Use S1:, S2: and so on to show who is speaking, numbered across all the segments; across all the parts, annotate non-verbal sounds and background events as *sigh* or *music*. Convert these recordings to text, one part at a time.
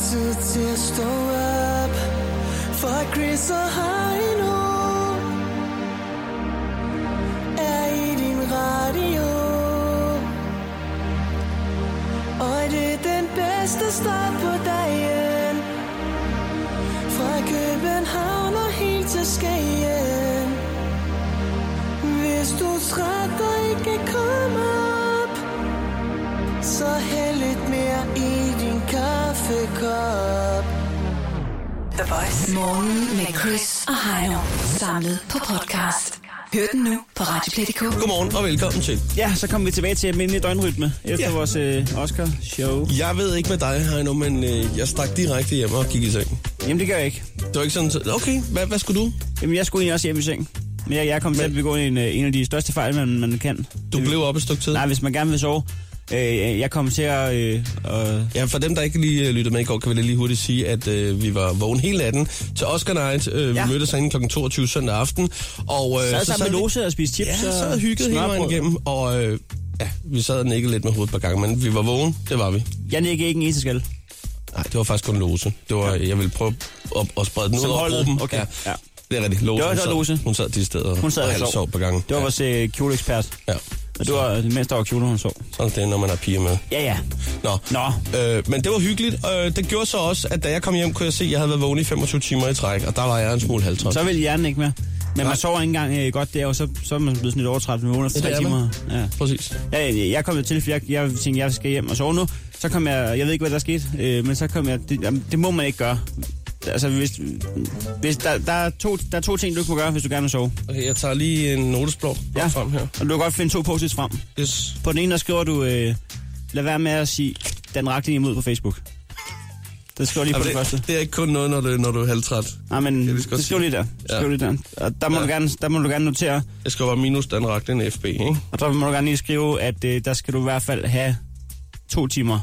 S1: tid til at stå op. For Chris og Heino
S2: Voice.
S3: Morgen med Chris og Heino. Samlet på podcast. Hør den nu på Radioplay.dk.
S4: Godmorgen og velkommen til.
S5: Ja, så kommer vi tilbage til almindelig døgnrytme efter
S4: Ja.
S5: vores øh, Oscar-show.
S4: Jeg ved ikke med dig, Heino, men øh, jeg stak direkte hjem og gik i seng.
S5: Jamen, det gør jeg ikke.
S4: Det var ikke sådan, så- okay, hvad, hvad skulle du?
S5: Jamen, jeg skulle egentlig også hjem i seng. Men jeg, jeg kom til at begå en, øh, en af de største fejl, man, man kan.
S4: Du blev op et stykke tid.
S5: Nej, hvis man gerne vil sove. Øh, jeg kom til at... Øh, og,
S4: Ja, for dem, der ikke lige øh, lyttede med i går, kan vi lige hurtigt sige, at øh, vi var vågen hele natten til Oscar Night. Øh, vi
S5: Ja.
S4: mødtes herinde kl. 22 søndag aften. Og, øh,
S5: sad sammen med Lose og spiste chips
S4: Ja,
S5: og
S4: så havde hygget hele vejen igennem. Og øh, ja, vi sad og nikkede lidt med hovedet på gang, men vi var vågen. Det var vi.
S5: Jeg nikkede ikke en eneste skal.
S4: Nej, det var faktisk kun Lose. Det var, jeg ville prøve at, at sprede den ud
S5: Som
S4: over
S5: holdet?
S4: gruppen.
S5: Okay,
S4: Ja.
S5: ja.
S4: Det er rigtigt. Lose,
S5: Det var-
S4: hun sad-
S5: Lose.
S4: Hun sad de steder
S5: Hun sad
S4: og
S5: og
S4: halvt
S5: sov.
S4: sov på gangen.
S5: Det var vores øh, kjoleekspert.
S4: Ja.
S5: Og det var, mens der var kjole, hun sov.
S4: Sådan det, når man har piger med.
S5: Ja, ja.
S4: Nå.
S5: Nå.
S4: Øh, men det var hyggeligt. Øh, det gjorde så også, at da jeg kom hjem, kunne jeg se, at jeg havde været vågen i 25 timer i træk, og der var jeg en smule halvtræt.
S5: Så vil hjernen ikke mere. Men man sover ikke engang øh, godt der, og så, så er man blevet sådan lidt overtræt
S4: Ja, det
S5: tre
S4: er
S5: timer. Ja.
S4: Præcis.
S5: Ja, jeg, jeg kom til, fordi jeg, jeg tænkte, jeg skal hjem og sove nu. Så kom jeg, jeg ved ikke, hvad der skete, øh, men så kom jeg, det, jamen, det må man ikke gøre. Altså, hvis, hvis der, der, er to, der er to ting, du ikke må gøre, hvis du gerne vil sove.
S4: Okay, jeg tager lige en notesblok
S5: Ja.
S4: frem her.
S5: Og du kan godt finde to post frem.
S4: Yes.
S5: På den ene, der skriver du, øh, lad være med at sige, den rakte imod på Facebook. Det skriver lige på
S4: Jamen,
S5: det, første.
S4: det, det er ikke kun noget, når du, når du er halvtræt.
S5: Nej, men
S4: godt
S5: det skriver lige der.
S4: Ja.
S5: Skriv lige der. Og der må,
S4: Ja.
S5: du gerne, der må du gerne notere,
S4: Jeg skal bare minus den rakte en FB, ikke?
S5: og der må du gerne lige skrive, at øh, der skal du i hvert fald have to timer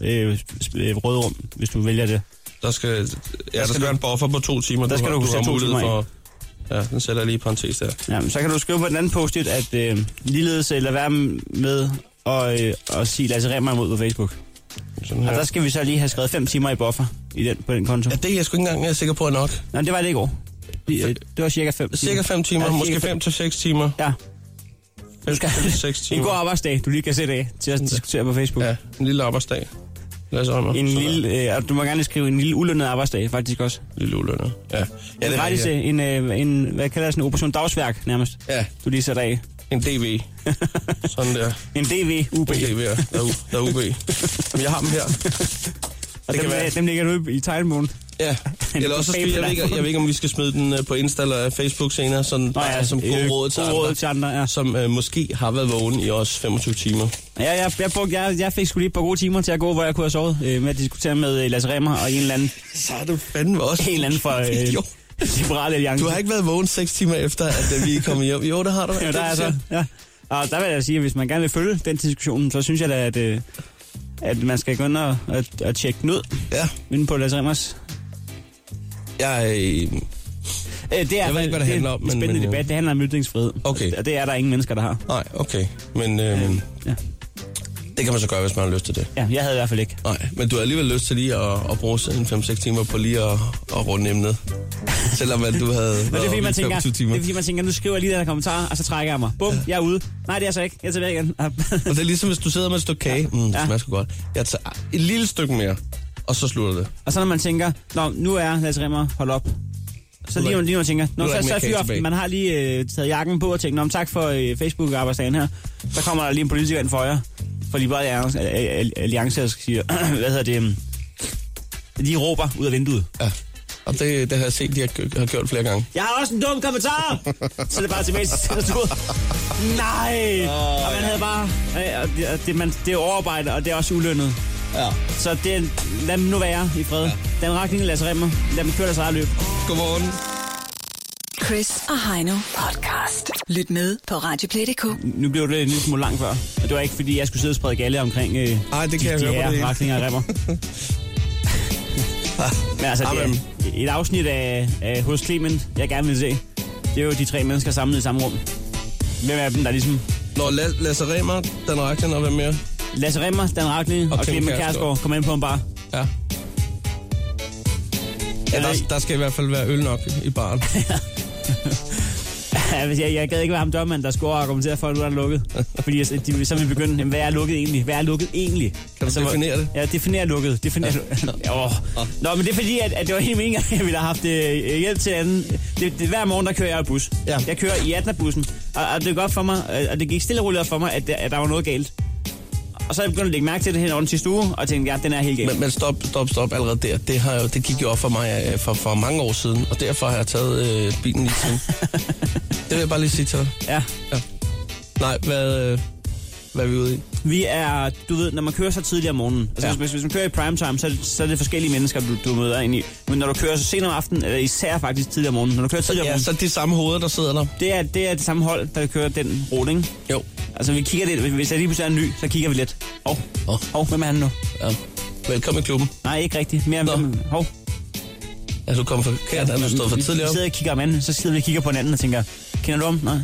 S5: øh, øh, rødrum, hvis du vælger det.
S4: Der skal, ja, der
S5: skal
S4: skal
S5: du-
S4: være en buffer på to timer.
S5: Der skal du kunne
S4: har
S5: sætte to timer
S4: Ja, den sætter jeg lige i parentes der.
S5: Ja, men så kan du skrive på den anden post at øh, ligeledes øh, lade være med at, øh, at sige Lasse Remmer imod på Facebook.
S4: Sådan
S5: Og
S4: her.
S5: der skal vi så lige have skrevet 5 timer i buffer i den, på den konto.
S4: Ja, det er jeg sgu ikke engang sikker på er nok.
S5: Nej, det var det i går. Det, øh, det var cirka 5 timer.
S4: Cirka 5 timer,
S5: Ja,
S4: måske
S5: cirka
S4: 5 til 6 timer.
S5: Ja,
S4: 5
S5: skal-
S4: til *laughs* 6 timer.
S5: en god arbejdsdag, du lige kan sætte af til at diskutere på Facebook.
S4: Ja, en lille arbejdsdag. Lad os Rømer.
S5: En lille, øh, du må gerne skrive en lille ulønnet arbejdsdag, faktisk også.
S4: Lille ulønner. Ja. ja, det er rigtigt.
S5: øh, en, øh, en, hvad kalder jeg sådan en operation dagsværk nærmest,
S4: Ja,
S5: du lige sætter af.
S4: en DV. *laughs* Sådan der.
S5: En DV UB.
S4: En DV, ja. Der er, der er UB. *laughs* Men jeg har dem her.
S5: Og
S4: kan
S5: dem,
S4: være-
S5: øh, dem ligger du i tegnmålen.
S4: Ja. Eller også, skal, jeg, ved ikke, jeg ved ikke, om vi skal smide den øh, på Insta eller Facebook senere, sådan
S5: Nå ja,
S4: som gode
S5: øh,
S4: råd til
S5: råd
S4: andre,
S5: til andre, ja.
S4: som øh, måske har været vågen i også 25 timer.
S5: Ja, jeg, jeg, brugte, jeg, jeg fik sgu lige et par gode timer til at gå, hvor jeg kunne have sovet øh, med at diskutere med øh, Lasse Remmer og en eller anden,
S4: Så er du fandme også
S5: en eller anden fra *laughs* øh,
S4: Jo.
S5: Liberale Alliance.
S4: Du har ikke været vågen 6 timer efter, at øh, vi er kommet hjem. Jo, det har du.
S5: Ja, der er så, ja. Og der vil jeg sige, at hvis man gerne vil følge den diskussion, så synes jeg da, at, øh, at man skal gå ind og at, at tjekke ud
S4: Ja,
S5: inde på Lasse Remmers.
S4: Jeg, øh,
S5: Øh, det er,
S4: Jeg ved ikke, hvad det
S5: er
S4: handler om,
S5: en
S4: men-
S5: spændende
S4: men, øh,
S5: debat. Det handler om ytringsfrihed.
S4: Okay.
S5: Og det er der ingen mennesker, der har.
S4: nej, okay. Men øh,
S5: Ja.
S4: det kan man så gøre, hvis man har lyst til det.
S5: ja, jeg havde i hvert fald ikke.
S4: Nej, men du har alligevel lyst til lige at, at bruge sådan 5-6 timer på lige at, at runde emnet. Selvom at du havde *laughs*
S5: Men det er, fordi man tænker,
S4: 25
S5: det
S4: timer.
S5: er fordi man tænker, nu skriver jeg lige den her kommentar, og så trækker jeg mig. Bum, jeg er ude. Nej, det er så ikke. Jeg er tilbage igen.
S4: Og det er ligesom, hvis du sidder med et stykke kage. Mm, det
S5: Ja.
S4: smager godt. Jeg tager et lille stykke mere, og så slutter det.
S5: Og så når man tænker, Nå, nu er Lasse Remmer, hold op. Så lige, lige når man tænker, Nå,
S4: er der
S5: så, så er
S4: tilbage.
S5: man har lige øh, taget jakken på og tænkt, Nå, tak for øh, Facebook-arbejdsdagen her. Så kommer der lige en politiker ind for jer, for Alliance, Al- Alliance og siger, *clears throat* hvad hedder det, øhm, de råber ud af vinduet.
S4: Ja. Og det, det har jeg set, de har, har gjort flere gange.
S5: Jeg har også en dum kommentar! *laughs* så er det bare tilbage til staturet. Nej! Oh, og man havde bare... Øh, det, det, man, det er overarbejde, og det er også ulønnet.
S4: Ja.
S5: Så det, lad dem nu være i fred. Ja. Den retning, Lasse Remmer. Lad dem køre deres eget løb.
S4: Godmorgen.
S3: Chris og Heino podcast. Lyt med på Radioplay.dk.
S5: Nu blev det en lille smule langt før. Og det var ikke, fordi jeg skulle sidde og sprede galle omkring øh,
S4: Ej, det kan
S5: de,
S4: jeg
S5: de
S4: høre det
S5: her af *laughs* Remmer. Men altså, det
S4: Amen.
S5: er et afsnit af, af hos Clement, jeg gerne vil se. Det er jo de tre mennesker samlet i samme rum. Hvem af dem, der ligesom...
S4: Når La- Lasse Remer, Dan Ragnar og hvem mere?
S5: Lasse Remmer, Dan Ragli og, og
S4: Kjærsgaard.
S5: Kærsgaard kommer ind på en bar.
S4: Ja. Ja, der, der skal i hvert fald være øl nok i baren. *laughs*
S5: Ja, jeg, jeg gad ikke være ham dørmand, der skulle argumentere for, at nu er lukket. Fordi altså, de, så vil vi begynde, jamen, hvad er lukket egentlig? Hvad er lukket egentlig?
S4: Kan du definere det?
S5: Ja, definere lukket. Definere *laughs* ja. *laughs* oh. Nå, men det er fordi, at, at det var helt meningen, at jeg ville have haft øh, hjælp til anden. Det, det, hver morgen, der kører jeg bus.
S4: Ja.
S5: Jeg kører i 18 bussen, og, og, det er godt for mig, og det gik stille og roligt op for mig, at, at der var noget galt. Og så er jeg begyndt at lægge mærke til det hen over den sidste uge, og tænkte, ja, den er helt galt.
S4: Men, men stop, stop, stop allerede der. Det, har jo, det gik jo op for mig øh, for, for mange år siden, og derfor har jeg taget øh, bilen lige siden. *laughs* det vil jeg bare lige sige til dig.
S5: Ja.
S4: Nej, hvad, øh, hvad er vi ude i?
S5: Vi er, du ved, når man kører så tidligt om morgenen, altså
S4: Ja.
S5: ja. hvis, hvis man kører i primetime, så, er det- så er det forskellige mennesker, du, du møder ind i. Men når du kører så sent om aftenen, eller især faktisk tidligere om morgenen, når du kører tidligere om
S4: Ja,
S5: morgenen,
S4: så de samme hoveder, der sidder der.
S5: det er, det er det samme hold, der kører den rute, ikke?
S4: Jo.
S5: Altså vi kigger lidt, hvis jeg lige pludselig er ny, så kigger vi lidt. Hov,
S4: Åh.
S5: hov, hvem er han nu?
S4: Ja. Velkommen i klubben.
S5: Nej, ikke rigtigt. Mere
S4: Nå.
S5: hov.
S4: Er du kommet forkert? Er du stået for tidligt
S5: vi
S4: op?
S5: sidder og kigger om anden, så sidder vi og kigger på hinanden og tænker, kender du om? Nej.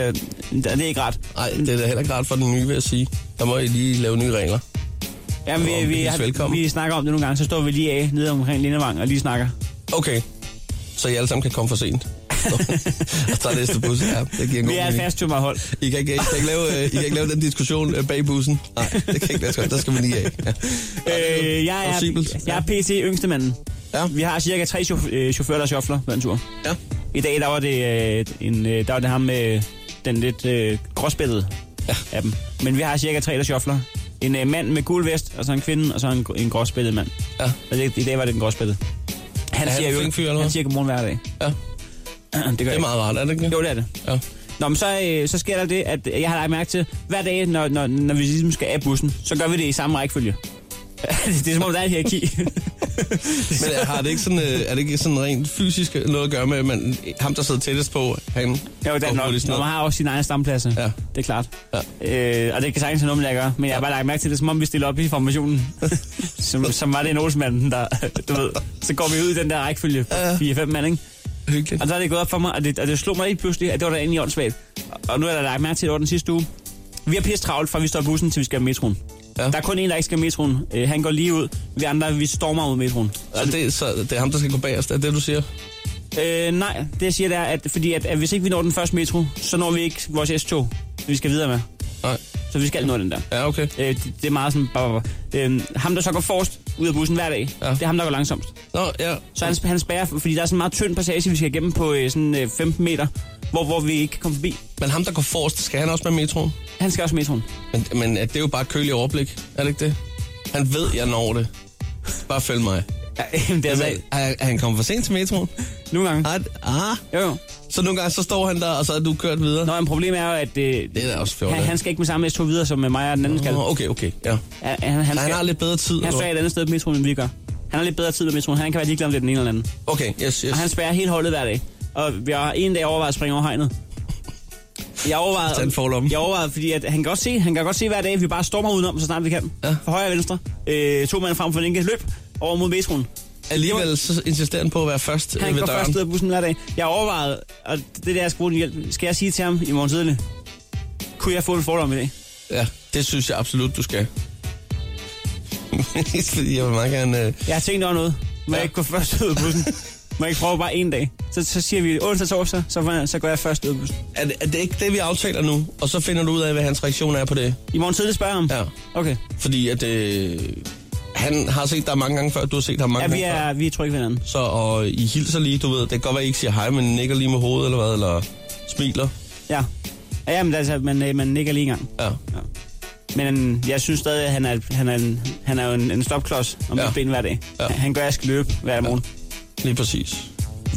S5: Oh. Øh, det er ikke ret.
S4: Nej, det er da heller ikke rart for den nye, vil jeg sige. Der må I lige lave nye regler. Nå,
S5: vi, vi,
S4: vi er
S5: har,
S4: velkommen.
S5: vi snakker om det nogle gange, så står vi lige af nede omkring Lindevang og lige snakker.
S4: Okay. Så I alle sammen kan komme for sent. *laughs* og så er næste bus. Ja, det giver en god
S5: Vi er
S4: mening.
S5: fast hold.
S4: I kan, ikke, I, kan ikke lave, øh, I kan ikke lave den diskussion øh, bag bussen. Nej, det kan ikke lade sig. Der skal man lige af. Ja.
S5: Øh, jeg, er,
S4: plausibelt.
S5: jeg er PT yngste manden.
S4: Ja.
S5: Vi har cirka tre øh, chauffører, der shuffler på en tur.
S4: Ja.
S5: I dag, der var det, en, der var det ham med den lidt øh, gråspættede
S4: Ja.
S5: af dem. Men vi har cirka tre, der shuffler. En øh, mand med gul vest, og så en kvinde, og så en, en gråspættet mand.
S4: Ja.
S5: Og det, i dag var det den gråspættede. Han,
S4: Er han
S5: siger
S4: en
S5: jo,
S4: fyr, eller
S5: han siger godmorgen hver dag.
S4: Ja. *clears throat*
S5: det gør
S4: Det er meget rart, er det ikke?
S5: Jo, det er det.
S4: Ja.
S5: Nå, men så, øh, så sker der det, at jeg har lagt mærke til, hver dag, når, når, når vi ligesom skal af bussen, så gør vi det i samme rækkefølge. *laughs* det er som om, der er et hierarki. *laughs* *laughs*
S4: Men har det ikke sådan, øh, er det ikke sådan rent fysisk noget at gøre med, at man, ham, der sidder tættest på, han
S5: Jo, det er nok.
S4: ned?
S5: man har også sine egne stampladser.
S4: Ja.
S5: Det er klart.
S4: Ja.
S5: Øh, og det kan sagtens have noget med det at gøre. Men jeg har bare lagt mærke til det, som om vi stiller op i formationen. *laughs* som, som var det en Olsmanden, der, du ved. Så går vi ud i den der rækkefølge.
S4: Ja.
S5: 4-5 mand, ikke?
S4: Hyggeligt.
S5: Og så er det gået op for mig, og det, og det slog mig lige pludselig, at det var da egentlig åndssvagt. Og nu er der lagt mærke til, det var den sidste uge. Vi har pisse travlt, fra vi står i bussen, til vi skal i metroen.
S4: Ja.
S5: Der er kun en, der ikke skal metroen. Øh, han går lige ud. Vi andre, vi stormer ud i metroen.
S4: Så det, så det er ham, der skal gå bagerst, er det det, du siger?
S5: Øh, nej, det jeg siger, det er, at, fordi at, at hvis ikke vi når den første metro, så når vi ikke vores S-tog, vi skal videre med.
S4: Nej.
S5: Så vi skal nå den der.
S4: Ja, okay.
S5: Øh, det, det er meget sådan... Bah, bah, bah. Øh, ham, der så går forrest ud af bussen hver dag,
S4: Ja.
S5: det er ham, der går langsomst.
S4: Nå, ja.
S5: Så han, han spærrer, fordi der er sådan en meget tynd passage, vi skal igennem på øh, sådan øh, 15 meter, hvor, hvor vi ikke kan komme forbi.
S4: Men ham, der går forrest, skal han også med metroen?
S5: Han skal også med metroen.
S4: Men, men det er jo bare et køligt overblik, er det ikke det? Han ved, jeg når det. Bare følg mig.
S5: Ja, *laughs* det er altså...
S4: Altså, er, er han kommet for sent til metroen?
S5: Nogle gange.
S4: Ah, ah.
S5: Jo, jo.
S4: Så nogle gange, så står han der, og så er du kørt videre?
S5: Nå, men problemet er jo, at øh,
S4: Det er også fjort.
S5: han, han skal ikke med samme S-tog videre, som øh, mig og den anden skal.
S4: Okay, okay, ja.
S5: Han, han, han,
S4: Han
S5: skal,
S4: har lidt bedre tid.
S5: han står et andet sted på metroen, end vi gør. Han har lidt bedre tid på metroen. Han kan være ligeglad om det er den ene eller anden.
S4: Okay, yes, yes.
S5: Og han spærrer hele holdet hver dag. Og vi har en dag overvejet at springe over hegnet. Jeg overvejede,
S4: en
S5: jeg overvejede, fordi at han kan godt se, han kan godt se hver dag, at vi bare stormer udenom, så snart vi kan.
S4: Ja.
S5: For højre og venstre. Øh, to mænd frem for den løb over mod metroen.
S4: Alligevel så insisterer han på at være først
S5: Han
S4: ved
S5: går
S4: døren.
S5: først ud af bussen hver dag. Jeg overvejede, og det der jeg den hjælp. Skal jeg sige til ham i morgen tidlig? Kunne jeg få en fordom i dag?
S4: Ja, det synes jeg absolut, du skal. *laughs* Jeg vil meget gerne... Øh...
S5: Jeg har tænkt over noget. Må
S4: Ja.
S5: jeg ikke gå først ud af bussen? *laughs* Må jeg ikke prøve bare en dag? Så, så siger vi onsdag torsdag, så, så går jeg først ud af bussen.
S4: Er, det, er det ikke det, vi aftaler nu? Og så finder du ud af, hvad hans reaktion er på det?
S5: I morgen tidlig spørger ham?
S4: Ja.
S5: Okay.
S4: Fordi at... Øh... Han har set dig mange gange før, du har set ham mange
S5: Ja, vi
S4: gange før.
S5: er, vi er trygge ved hinanden.
S4: Så og I hilser lige, du ved, det kan godt være, I ikke siger hej, men nikker lige med hovedet, eller hvad, eller smiler.
S5: Ja. Ja, Jamen, altså, man, øh, man nikker lige en gang.
S4: Ja.
S5: Men øh, jeg synes stadig, at han er, han er, en, han er jo en, en stopklods om
S4: Ja.
S5: ja. ben hver dag.
S4: Ja.
S5: Ja. Han gør, at jeg skal løbe hver morgen.
S4: Lige præcis.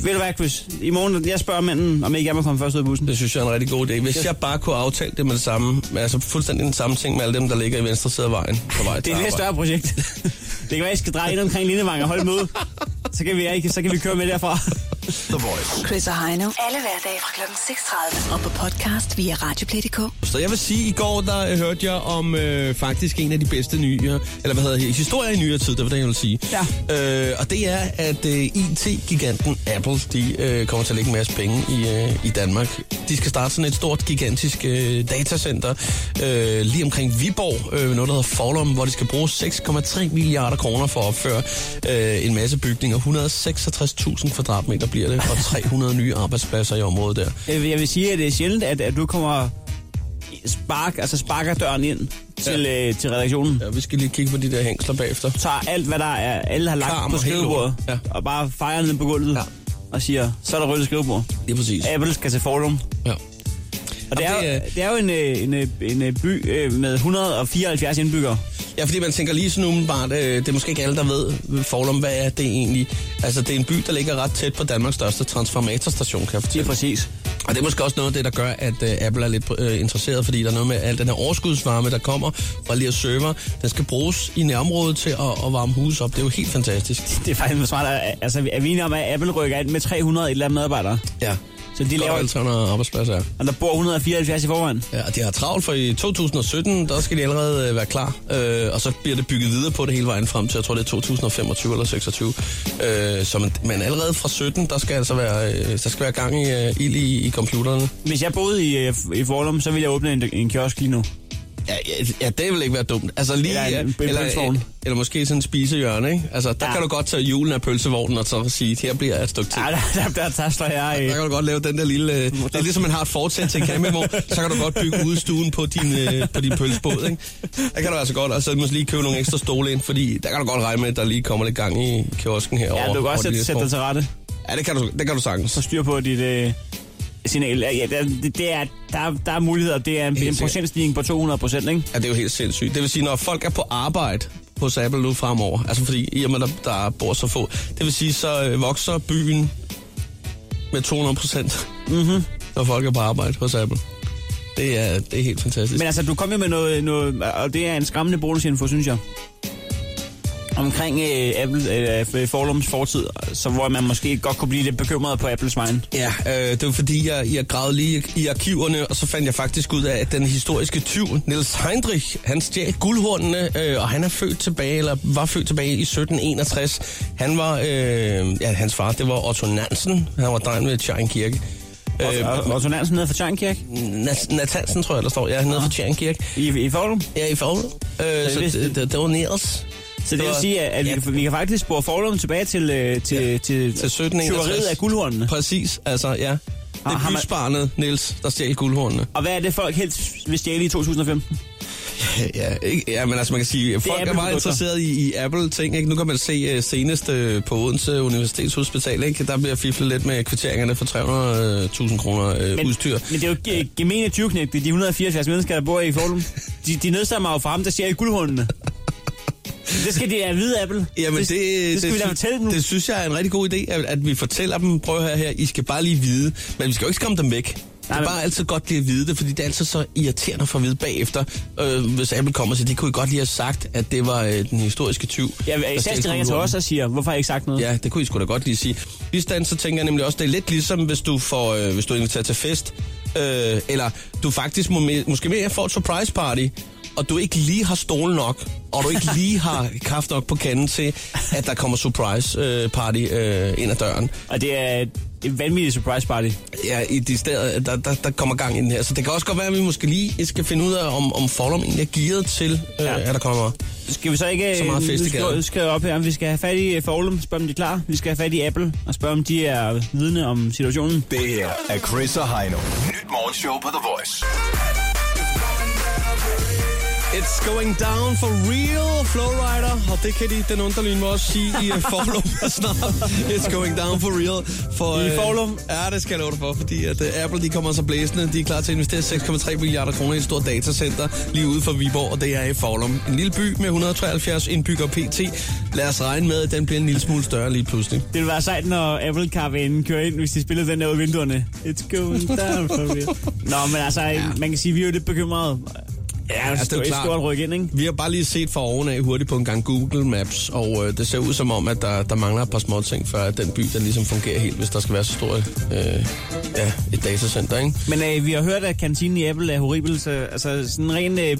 S5: Ved du hvad, Chris? I morgen, jeg spørger manden, om ikke jeg må komme først ud af bussen.
S4: Det synes jeg er en rigtig god idé. Hvis jeg bare kunne aftale det med det samme, altså fuldstændig den samme ting med alle dem, der ligger i venstre side af vejen på vej
S5: Det er et lidt større projekt. *laughs* det kan være, at jeg skal dreje ind omkring Lindevang og holde møde. Så kan vi, ikke, så kan vi køre med derfra.
S2: The Voice.
S3: Chris og Heino.
S6: Alle hverdage fra kl. 6.30.
S3: Og på podcast via Radioplay.dk.
S4: Så jeg vil sige, i går der øh, hørte jeg om øh, faktisk en af de bedste nyere, eller hvad hedder det, historier i nyere tid, det var det, jeg vil sige.
S5: Ja.
S4: Øh, og det er, at øh, IT-giganten Apple, de øh, kommer til at lægge en masse penge i, øh, i Danmark. De skal starte sådan et stort, gigantisk øh, datacenter øh, lige omkring Viborg, øh, noget der hedder Forlum, hvor de skal bruge 6,3 milliarder kroner for at opføre øh, en masse bygninger. 166.000 kvadratmeter bliver det, og 300 nye arbejdspladser i området der.
S5: Jeg vil, jeg vil sige, at det er sjældent, at, at du kommer spark, altså sparker døren ind til, ja. øh, til redaktionen.
S4: Ja, vi skal lige kigge på de der hængsler bagefter.
S5: Tager alt, hvad der er, alle har lagt
S4: Karm
S5: på skrivebordet.
S4: Ja.
S5: og bare fejrer ned på gulvet
S4: Ja.
S5: og siger, så er der ryddet skrivebord.
S4: Lige præcis.
S5: Apple skal til Fordum.
S4: Ja.
S5: Og det er,
S4: det er-
S5: det er jo en, øh, en, øh, en øh, by med 174 indbyggere.
S4: Ja, fordi man tænker lige sådan umiddelbart, øh, det er måske ikke alle, der ved, Forlum, hvad er det egentlig? Altså, det er en by, der ligger ret tæt på Danmarks største transformatorstation, kan jeg fortælle.
S5: præcis.
S4: Og det er måske også noget af det, der gør, at øh, Apple er lidt øh, interesseret, fordi der er noget med al den her overskudsvarme, der kommer fra lige server, den skal bruges i nærområdet til at, at varme hus op. Det er jo helt fantastisk.
S5: Det er faktisk smart. Altså, er vi enige om, at Apple rykker ind med 300 et eller andet medarbejdere?
S4: Ja.
S5: Så de
S4: laver alle 300 arbejdspladser, ja.
S5: og der bor 174 i forvejen.
S4: Ja, og de har travlt, for i 2017, der skal de allerede øh, være klar. Øh, og så bliver det bygget videre på det hele vejen frem til, jeg tror det er 2025 eller 26. Øh, så man, men allerede fra 17, der skal altså være, øh, der skal være gang i øh, ild i, i computerne.
S5: Hvis jeg boede i, øh, i Forlum, så ville jeg åbne en, en kiosk lige nu.
S4: Ja, det vil ikke være dumt. Altså lige,
S5: Eller en-
S4: eller,
S5: pølsevogn.
S4: eller måske sådan en spisehjørne, ikke? Altså, der
S5: Ja.
S4: kan du godt tage julen af pølsevognen og så sige, her bliver et stykke til.
S5: Ja, der, der, der, der slår jeg...
S4: Der
S5: Øh,
S4: kan du godt lave den der lille... Øh, det er ligesom man har et fortsæt til en campingvogn, så kan du godt bygge udstuen på din, øh, på din pølsebåd, ikke? Der kan du altså godt, og så måske lige købe nogle ekstra stole ind, fordi der kan du godt regne med, at der lige kommer lidt gang i kiosken her.
S5: ja, du kan også sætte, sætte dig til rette.
S4: Ja, det kan du, det kan du sagtens.
S5: Så styr på dit øh, signal. Ja, ja, det, er, der, er- der er muligheder. Det er en, en procentstigning på 200 procent, ikke?
S4: Ja, det er jo helt sindssygt. Det vil sige, når folk er på arbejde hos Apple nu fremover, altså fordi i og med, der, der bor så få, det vil sige, så øh, vokser byen med 200 procent, mm-hmm. når folk er på arbejde hos Apple. Det er, det er helt fantastisk.
S5: Men altså, du kom jo med noget, noget og det er en skræmmende bonusinfo, synes jeg. Omkring øh, Apple, øh, Forlums fortid, så hvor man måske godt kunne blive lidt bekymret på Apples vegne.
S4: Ja, øh, det var fordi, jeg, jeg gravede lige i arkiverne, og så fandt jeg faktisk ud af, at den historiske tyv, Niels Heinrich, han stjal guldhornene, øh, og han er født tilbage, eller var født tilbage i 1761. Han var, øh, ja, hans far, det var Otto Nansen, han var dreng ved Tjern Kirke.
S5: Øh, Otto Nansen nede fra Tjernkirk
S4: Nat- Natansen, tror jeg, der står. Ja, nede fra Tjern Kirke.
S5: i, i Forlum.
S4: Ja, i Forlum. Øh, så det, det, det var Niels.
S5: Så det vil sige, at, at vi,
S4: Ja.
S5: kan, vi kan faktisk spore Forlum tilbage til, øh, til, ja. til,
S4: Til 1761.
S5: tyveriet af guldhornene.
S4: Præcis, altså, ja. Det er bysbarnet, Niels, der stjal guldhornene.
S5: Og hvad er det, folk helst vil stjæle i 2015?
S4: Ja, ikke? ja, men altså man kan sige, folk er, er meget interesseret i, i Apple-ting. Ikke? Nu kan man se uh, senest uh, på Odense Universitetshospital, ikke? der bliver fiflet lidt med kvitteringerne for 300.000 kroner uh,
S5: Men,
S4: udstyr.
S5: men det er jo ge- gemene tyvknægt, det er de 174 mennesker, der bor i Forlum. De, de nedstammer jo fra ham, der stjæler guldhornene. Det skal de da vide, Apple.
S4: Jamen, det,
S5: det skal vi da fortælle dem.
S4: Det synes jeg er en rigtig god idé, at, at vi fortæller dem, prøv høre her, I skal bare lige vide, men vi skal jo ikke skræmme dem væk. Det
S5: Nej,
S4: er
S5: men-
S4: bare altid godt lige at vide det, fordi det er altid så irriterende for at vide bagefter, øh, hvis Apple kommer siger, de kunne I godt lige have sagt, at det var øh, den historiske tyv.
S5: Ja, især de ringer til os og siger, hvorfor har I ikke sagt noget?
S4: Ja, det kunne I sgu da godt lige sige. I stand, så tænker jeg nemlig også, det er lidt ligesom, hvis du får, øh, hvis du er inviteret til fest, øh, eller du faktisk må, måske mere får et surprise party, og du ikke lige har stol nok, og du ikke lige har *laughs* kraft nok på kanden til, at der kommer surprise øh, party øh, ind ad døren.
S5: Og det er et et vanvittigt surprise party.
S4: Ja, i de steder, der, der, der kommer gang i den her. Så det kan også godt være, at vi måske lige skal finde ud af, om, om Forlum egentlig er gearet til, øh,
S5: Ja.
S4: at der kommer...
S5: Skal vi så ikke
S4: Så meget
S5: øh,
S4: fest
S5: nu skal, op her? Vi skal have fat i Forlum, spørge om de er klar. Vi skal have fat i Apple og spørge om de er vidne om situationen.
S2: Det her er Chris og Heino. Nyt morgenshow på The Voice.
S4: It's going down for real, Flowrider. Og det kan de, den underlige må også sige i uh, Forlum *laughs* snart. It's going down for real. For,
S5: I
S4: øh,
S5: Forlum?
S4: Ja, det skal jeg love dig for, fordi at, uh, Apple de kommer så blæsende. De er klar til at investere 6,3 milliarder kroner i et stort datacenter lige ude for Viborg, og det er i Forlum. En lille by med 173 indbyggere pt. Lad os regne med, at den bliver en lille smule større lige pludselig.
S5: Det ville være sejt, når Apple Caravanen kører ind, hvis de spillede den der ud vinduerne. It's going down for real. *laughs* Nå, men altså, ja. man kan sige, vi er jo lidt bekymrede. Ja,
S4: altså,
S5: det er et stort ryk ind, ikke?
S4: Vi har bare lige set fra oven af hurtigt på en gang Google Maps, og øh, det ser ud som om, at der, der mangler et par små ting, før at den by den ligesom fungerer helt, hvis der skal være så stort øh, ja, et datacenter, ikke?
S5: Men øh, vi har hørt, at kantinen i Apple er horribel, så altså, sådan rent øh,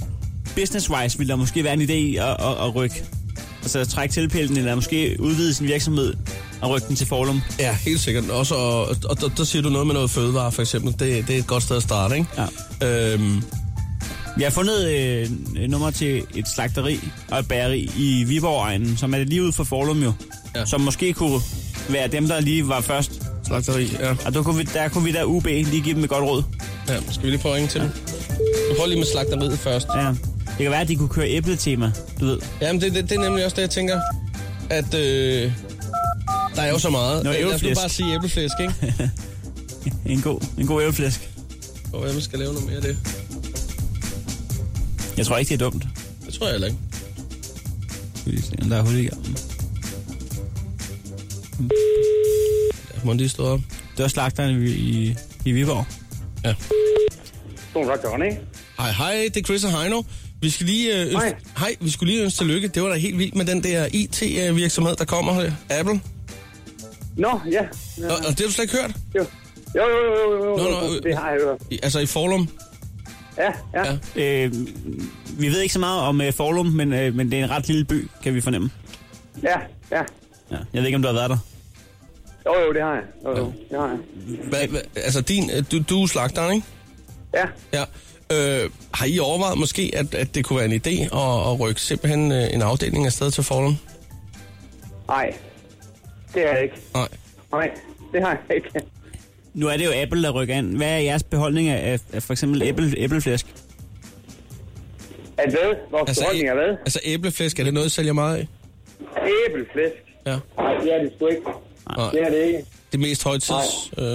S5: business-wise vil der måske være en idé at, at, at rykke. Altså trække tilpælten, eller måske udvide sin virksomhed og rykke den til Forlum.
S4: Ja, helt sikkert. Også, og, og, og der, der siger du noget med noget fødevare, for eksempel. Det, det er et godt sted at starte, ikke?
S5: Ja.
S4: Øhm,
S5: Vi har fundet øh, nummer til et slagteri og et bageri i Viborg-egnen, som er lige ude for Forlum jo.
S4: Ja.
S5: Ja. Som måske kunne være dem, der lige var først.
S4: slagteri, ja.
S5: Og der kunne vi, der, kunne vi der UB lige give dem et godt råd.
S4: ja. Skal vi lige prøve at ringe til dem? Vi prøver lige med slagteriet først.
S5: Ja. Det kan være, at de kunne køre æbletema, du ved.
S4: Jamen, det, det, det er nemlig også det, jeg tænker, at øh, der er jo så meget.
S5: Nå,
S4: Lad os nu
S5: æbleflæsk.
S4: bare sige æbleflæsk, ikke? *laughs*
S5: En god, en god æbleflæsk.
S4: Og hvem skal lave noget mere af det?
S5: Jeg tror ikke, det er dumt.
S4: Det tror jeg heller ikke.
S5: Skal vi se, om der er hul i gang.
S4: Ja, må de stå op?
S5: Det var slagteren i, i, i Viborg.
S7: Ronny.
S4: Hej, hej, det er Chris og Heino. Vi skal lige øh, ønske,
S7: Hej.
S4: hej, vi skulle lige ønske tillykke. Det var da helt vildt med den der IT-virksomhed, der kommer her. Apple.
S7: Nå, ja. ja.
S4: Og, og det har du slet ikke hørt?
S7: Jo, jo, jo, jo, jo, jo.
S4: Nå, nå, øh.
S7: det har jeg hørt.
S4: I, altså i Forlum.
S7: Ja, ja.
S4: Ja.
S5: Øh, vi ved ikke så meget om uh, Forlum, men, uh, men det er en ret lille by, kan vi fornemme.
S7: Ja, ja.
S5: Ja. Jeg ved ikke, om du har været der.
S7: Jo, jo, det har jeg. Jo, jo, det har jeg.
S4: Hva, hva, altså din, øh, du, du er slagteren, ikke?
S7: Ja.
S4: Ja. Øh, har I overvejet måske, at, at det kunne være en idé at, at rykke simpelthen øh, en afdeling afsted til Forlum?
S7: Nej, det har jeg ikke.
S4: Nej.
S7: Nej, det har jeg ikke.
S5: Nu er det jo Apple, der rykker ind. Hvad er jeres beholdning af, af, af for eksempel æble, æbleflæsk?
S7: At hvad? Vores altså, beholdning er hvad?
S4: altså æbleflæsk, er det noget, I sælger meget af?
S7: Æbleflæsk.
S4: Ja.
S7: Nej, det er det sgu ikke.
S4: Nej.
S7: Det er det ikke.
S4: Det mest højtids... Øh,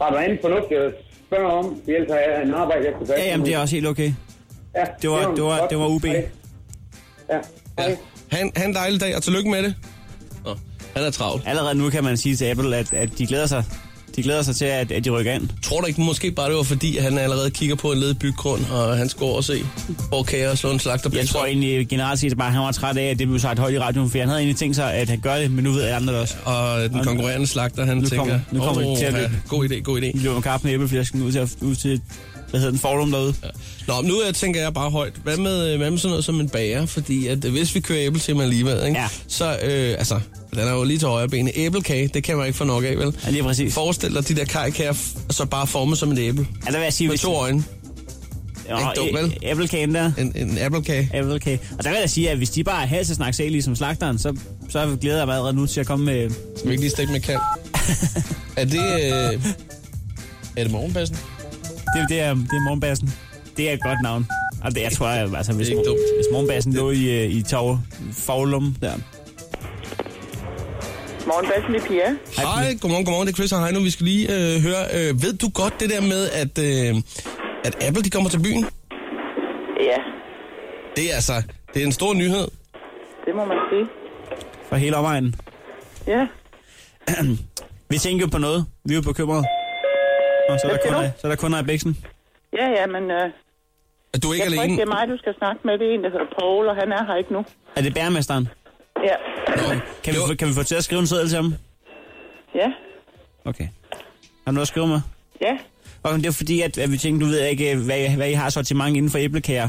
S7: Har du andet fornuftigt at spørge om? Det ellers har jeg en arbejde, jeg skal
S5: Ja, jamen det er også helt okay.
S7: Ja,
S5: det var-
S7: er
S5: det var- det var UB.
S7: Hej. Ja, hej.
S4: ja. Han, han en dejlig dag, og tillykke med det. Nå, han er travlt.
S5: Allerede nu kan man sige til Apple, at, at de glæder sig. De glæder sig til, at, at de rykker ind.
S4: Tror du ikke måske bare, det var fordi, at han allerede kigger på en ledig byggrund, og han skal over og se, hvor kan jeg slå en slagterbil?
S5: Jeg tror egentlig generelt set bare, at han var træt af, at det blev sagt højt i radioen, for han havde egentlig tænkt sig, at han gør det, men nu ved alle andre det også.
S4: Og den konkurrerende slagter, han
S5: Nu
S4: tænker,
S5: nu kommer det
S4: "Åh,
S5: til at
S4: ja,
S5: løbe."
S4: god idé, god idé.
S5: De løber med æbleflæsken ud til, ud til hvad hedder den, forum derude. Ja.
S4: Nå, nu jeg tænker jeg bare højt. Hvad med, øh, hvad med sådan noget som en bager? Fordi at, øh, hvis vi kører æbletema alligevel, ikke?
S5: Ja.
S4: så øh, altså, den er jo lige til højre benet. Æblekage, det kan man ikke få nok af, vel?
S5: Ja, lige præcis.
S4: Forestil dig de der kajkager, så bare formet som et æble.
S5: Ja, der vil jeg sige,
S4: Med to øjne.
S5: Nå,
S4: Ikke dumt, vel?
S5: Æblekagen der.
S4: En, en æblekage.
S5: Æblekage. Og der vil jeg sige, at hvis de bare er halvt så snaksalige som slagteren, så, så glæder jeg mig allerede nu til at komme med...
S4: Skal vi ikke lige stikke med kald? *laughs* er det... Øh, er det morgenpassen?
S5: Det, det, er, det er morgenbassen. Det er et godt navn. Og det, jeg tror, at, altså, hvis,
S4: Det er ikke dumt.
S5: hvis morgenbassen lå i, øh, i Tov, Faglum, der.
S8: Morgenbassen i Pia.
S4: Hej, godmorgen, godmorgen. Det er Chris og Heino. Vi skal lige øh, høre. Øh, ved du godt det der med, at, øh, at Apple de kommer til byen?
S8: Ja,
S4: Det er altså... Det er en stor nyhed.
S8: det må man sige.
S5: For hele omegnen.
S8: Ja, *clears throat*
S5: Vi tænker jo på noget. Vi er jo bekymrede. Og så er der
S8: Hvad siger
S5: kun,
S8: du?
S5: så er der kun af Bæksen.
S8: ja, ja, men øh,
S4: Er du ikke
S8: jeg tror
S4: alene?
S8: ikke, det er mig, du skal snakke med. Det er en, der hedder Paul, og han er her ikke nu.
S5: Er det bæremesteren?
S8: Ja,
S5: Kan vi, kan vi få til at skrive en seddel til ham?
S8: ja,
S5: Okay. Har du noget at skrive med?
S8: ja.
S5: Og det er fordi, at, at vi tænkte, du ved ikke, hvad, hvad I har sortiment inden for æblekager.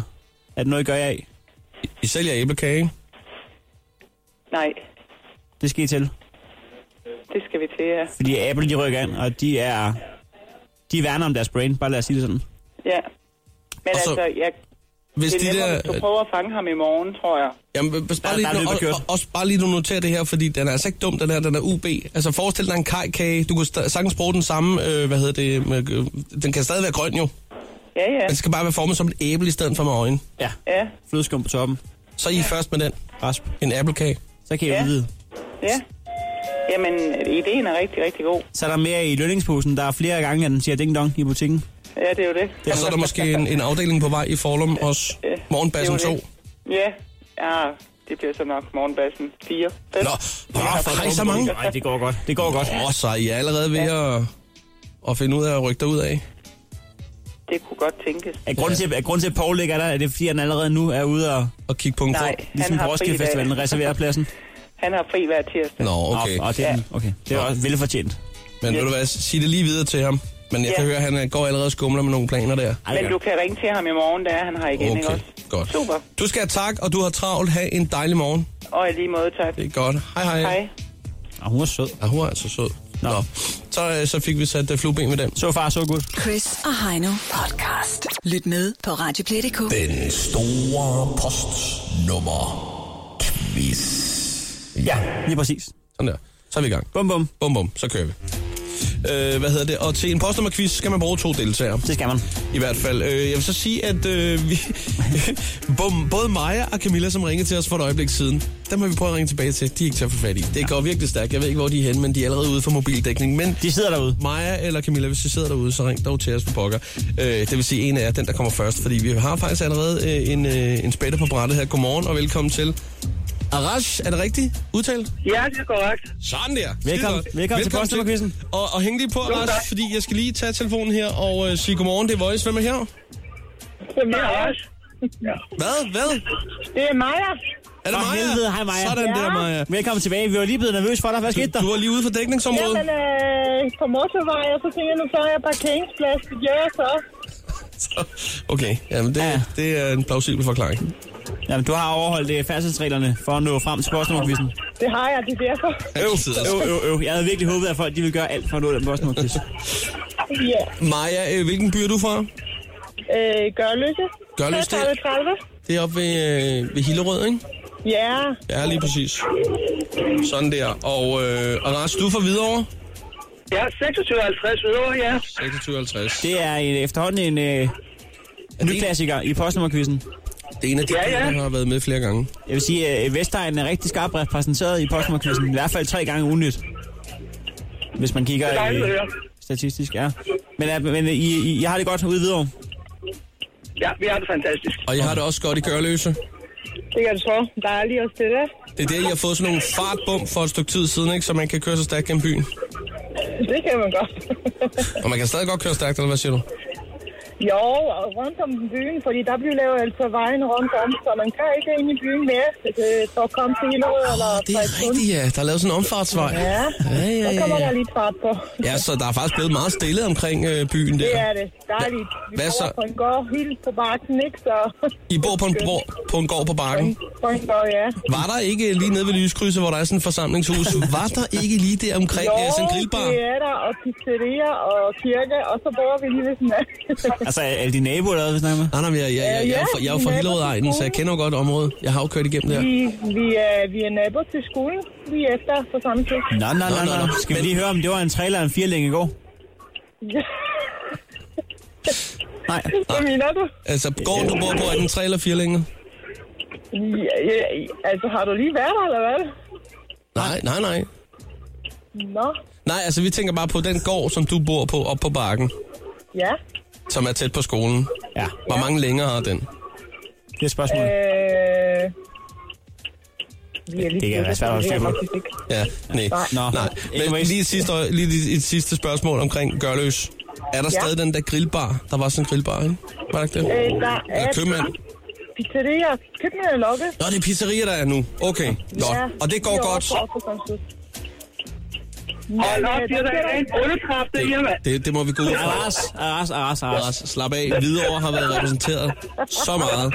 S5: Er det noget, I gør jer af?
S4: I sælger æblekage, ikke?
S8: Nej,
S5: Det skal I til.
S8: det skal vi til, ja.
S5: Fordi Apple, de rykker ind, og de er... De værner om deres brain, bare lad os sige det sådan.
S8: ja. Men
S4: Og så-
S8: altså, jeg,
S4: Hvis
S8: det er
S4: de der...
S8: du prøver at fange ham i morgen, tror jeg.
S4: Jamen, bare
S5: Der-
S4: lige,
S5: der er
S4: og, også bare lige du noterer det her, fordi den er altså ikke dum, den her, den er UB. Altså forestil dig en kajkage, du kan sagtens bruge den samme, øh, hvad hedder det, med, øh, den kan stadig være grøn jo.
S8: Ja, ja,
S4: Den skal bare være formet som et æble i stedet for med øjne.
S5: Ja,
S8: ja,
S5: flødeskum på toppen.
S4: Så I først med den,
S5: Rasp.
S4: en æblekage.
S5: Så kan I
S8: Ja.
S5: ja. udvide.
S8: ja. Jamen, ideen er rigtig, rigtig god.
S5: Så er der mere i lønningsposen. Der er flere gange, at den siger ding dong i butikken.
S8: Ja, det er jo det.
S4: Og så er der måske en, en afdeling på vej i Forlum også.
S8: Ja,
S4: Morgenbassen
S8: det er
S4: 2.
S8: jo det. Ja, ja, det bliver så nok morgenbassen 4.
S4: Nå, åh, har I så mange?
S5: Nej, det går godt. Det går godt.
S4: Åh, så er I allerede ved at, at finde ud af at rykke derud af.
S8: det kunne godt tænkes.
S5: Er grunden, til, er grunden til, at Paul ligger der, er det fordi, han allerede nu er ude og,
S4: Og kigge på en
S8: Nej.
S4: krog?
S5: ligesom
S8: Han har
S5: på Roskilde
S8: fri dag.
S5: Festivalen, *laughs* reserverer pladsen?
S8: Han har fri hver tirsdag.
S4: Nå, okay.
S5: Og, og det, er, okay. det er også velfortjent.
S4: Men ved du hvad, sig det lige videre til ham. Men jeg kan
S8: Ja.
S4: høre, at han øh, går allerede og skumler med nogle planer der.
S8: Men
S5: ja.
S8: du kan ringe til ham i morgen, da han har igen, ikke
S4: Okay,
S8: også?
S4: godt.
S8: Super.
S4: Du skal have tak, og du har travlt. Ha' en dejlig morgen.
S8: Og i lige måde, tak.
S4: Det er godt. Hej hej.
S8: Hej.
S5: Og hun er sød.
S4: Ja, hun er altså sød. Nå.
S5: Nå.
S4: Så, øh, så fik vi sat uh, flueben ved den.
S5: Så far, så godt.
S3: Chris og Heino podcast. Lyt med på Radioplay.dk.
S9: Den store postnummer quiz.
S5: Ja, lige præcis.
S4: Sådan der. Så er vi i gang.
S5: Bum, bum.
S4: Bum bum, så kører vi. Øh, hvad hedder det? Og til en postnummerquiz skal man bruge to deltagere.
S5: Det skal man.
S4: I hvert fald. Øh, jeg vil så sige, at øh, vi, *laughs* både Maja og Camilla, som ringede til os for et øjeblik siden, dem har vi prøvet at ringe tilbage til. De er ikke til at få fat i. Det går virkelig stærkt. Jeg ved ikke, hvor de er henne, men de er allerede ude for mobildækning. Men
S5: De sidder derude.
S4: Maja eller Camilla, hvis I sidder derude, så ring dog til os på pokker. Øh, det vil sige, en af jer, den der kommer først, fordi vi har faktisk allerede øh, en, øh, en spætte på brættet her. Godmorgen og velkommen til. Arash, er det rigtigt udtalt?
S10: Ja, det er korrekt.
S4: Sådan der.
S5: Velkommen.
S4: Skidegodt.
S5: Velkommen til postnummerquizzen.
S4: Og, og hæng lige på,
S10: tak.
S4: Arash, fordi jeg skal lige tage telefonen her og øh, sige godmorgen. Det er Voice. Hvem er her?
S10: Det er også.
S4: Hvad? Hvad?
S10: Det er Maja.
S4: Er det Maja?
S5: helvede, hej, Maja.
S4: Sådan der, Maja.
S5: Velkommen tilbage. Vi var lige blevet nervøse for dig. Hvad skete der?
S4: Du var lige ude for dækningsområdet.
S11: Jamen, øh, på motorvej, og så tænker jeg, nu tager jeg parkeringsplads. Ja, så. *laughs*
S4: Okay, jamen det,
S5: Ja.
S4: det er en plausibel forklaring.
S5: Jamen, du har overholdt øh, færdselsreglerne for at nå frem til postnummerquizzen.
S11: Det har jeg, det er derfor.
S5: Øv, øv, øv. Jeg havde virkelig håbet, at folk de ville gøre alt for at nå den postnummerquiz.
S11: Ja.
S4: Maja, øh, hvilken by er du fra?
S11: Øh, Gørløse.
S4: Gørløse, det-
S11: 30. 30.
S4: Det er oppe ved, øh, ved Hillerød, ikke?
S11: Ja,
S4: Ja, lige præcis. Sådan der. Og øh, Aras, du er fra Hvidovre?
S10: Ja, 2650 videre, ja.
S4: 2650.
S5: Det er en, efterhånden en øh, ny klassiker i postnummerquizzen.
S4: Det er en af de
S10: Ja, ja.
S4: der har været med flere gange.
S5: Jeg vil sige, at Vestegnen er rigtig skarpt repræsenteret i postnummerquizzen. I hvert fald tre gange ugenligt. Hvis man kigger
S10: Det er dejligt
S5: øh, statistisk, ja. Men, øh, men I, I, I har det godt ude videre.
S10: Ja, vi har det fantastisk.
S4: Og I har det også godt i Gørløse.
S11: Det kan du tro. Er lige også det der.
S4: Det er der, I har fået sådan nogle fartbum for et stykke tid siden, ikke? Så man kan køre så stærkt gennem byen.
S11: Det kan man godt.
S4: Og man kan stadig godt køre stærkt, eller hvad siger du?
S11: Jo, og rundt om byen, fordi der bliver lavet altså vejen rundt om, så man kan ikke ind i byen mere, øh, for at komme til Hillerød eller
S4: Det er rigtigt, ja. Der er lavet sådan en omfartsvej.
S11: Ja,
S4: ja, ja,
S11: så kommer
S4: ja.
S11: der lidt fart på.
S4: Ja, så der er faktisk blevet meget stille omkring øh, byen der.
S11: Det er det. Dejligt. Vi
S4: Hvad
S11: bor
S4: så?
S11: på en gård helt på bakken, ikke? Så...
S4: I bor på en, bro, på en gård på bakken.
S11: På en gård, ja.
S4: Var der ikke lige nede ved Lyskrydset, hvor der er sådan et forsamlingshus, *laughs* var der ikke lige der omkring
S11: Jo,
S4: ja, sådan en grillbar?
S11: det er der, og pizzeria og kirke, og så bor vi lige ved sådan.
S5: Altså, er er de naboer, eller hvad vi snakker med?
S4: Nej, nej, men jeg, jeg, jeg, jeg, er fra- jeg er jo fra Hillerød egnen, så jeg kender jo godt området. Jeg har jo kørt igennem der.
S11: vi, vi, er, vi er naboer til skolen lige efter på samme tid.
S5: Nå, nå, nå,
S4: Nå, nå,
S5: nå.
S4: nå.
S5: Skal vi lige høre, om det var en trailer eller en firling i går? *laughs* Nej.
S11: Hvad mener du?
S4: Altså, gården, du bor på, er den 3 eller 4 længe?
S11: Ja, ja, altså, har du lige været der, eller hvad?
S4: Nej, nej, nej.
S11: Nå,
S4: Nej, altså, vi tænker bare på den gård, som du bor på, op på bakken,
S11: ja.
S4: Som er tæt på skolen.
S5: Ja,
S4: Hvor mange længere har den?
S5: det er spørgsmålet.
S11: Øh, er
S5: Det kan være svært at styre på.
S4: Ja, nej.
S5: Nå.
S4: nej. Men lige et sidste, lige et sidste spørgsmål omkring Gørløs. Er der
S11: Ja.
S4: stadig den der grillbar? Der var sådan en grillbar, ikke? Var der ikke det?
S11: Øh, der er
S4: købmand?
S11: pizzeria. Køkkenet er lukket.
S4: Nå, det er pizzeria, der er nu. Okay, godt. Og det går godt.
S10: Hold op, det er da en
S11: ikke-
S10: bryllukraft, det her, mand.
S4: Det, det må vi gå ud fra.
S5: Aras, Aras, Aras, Aras.
S4: Slap af. Hvidovre har været repræsenteret så meget,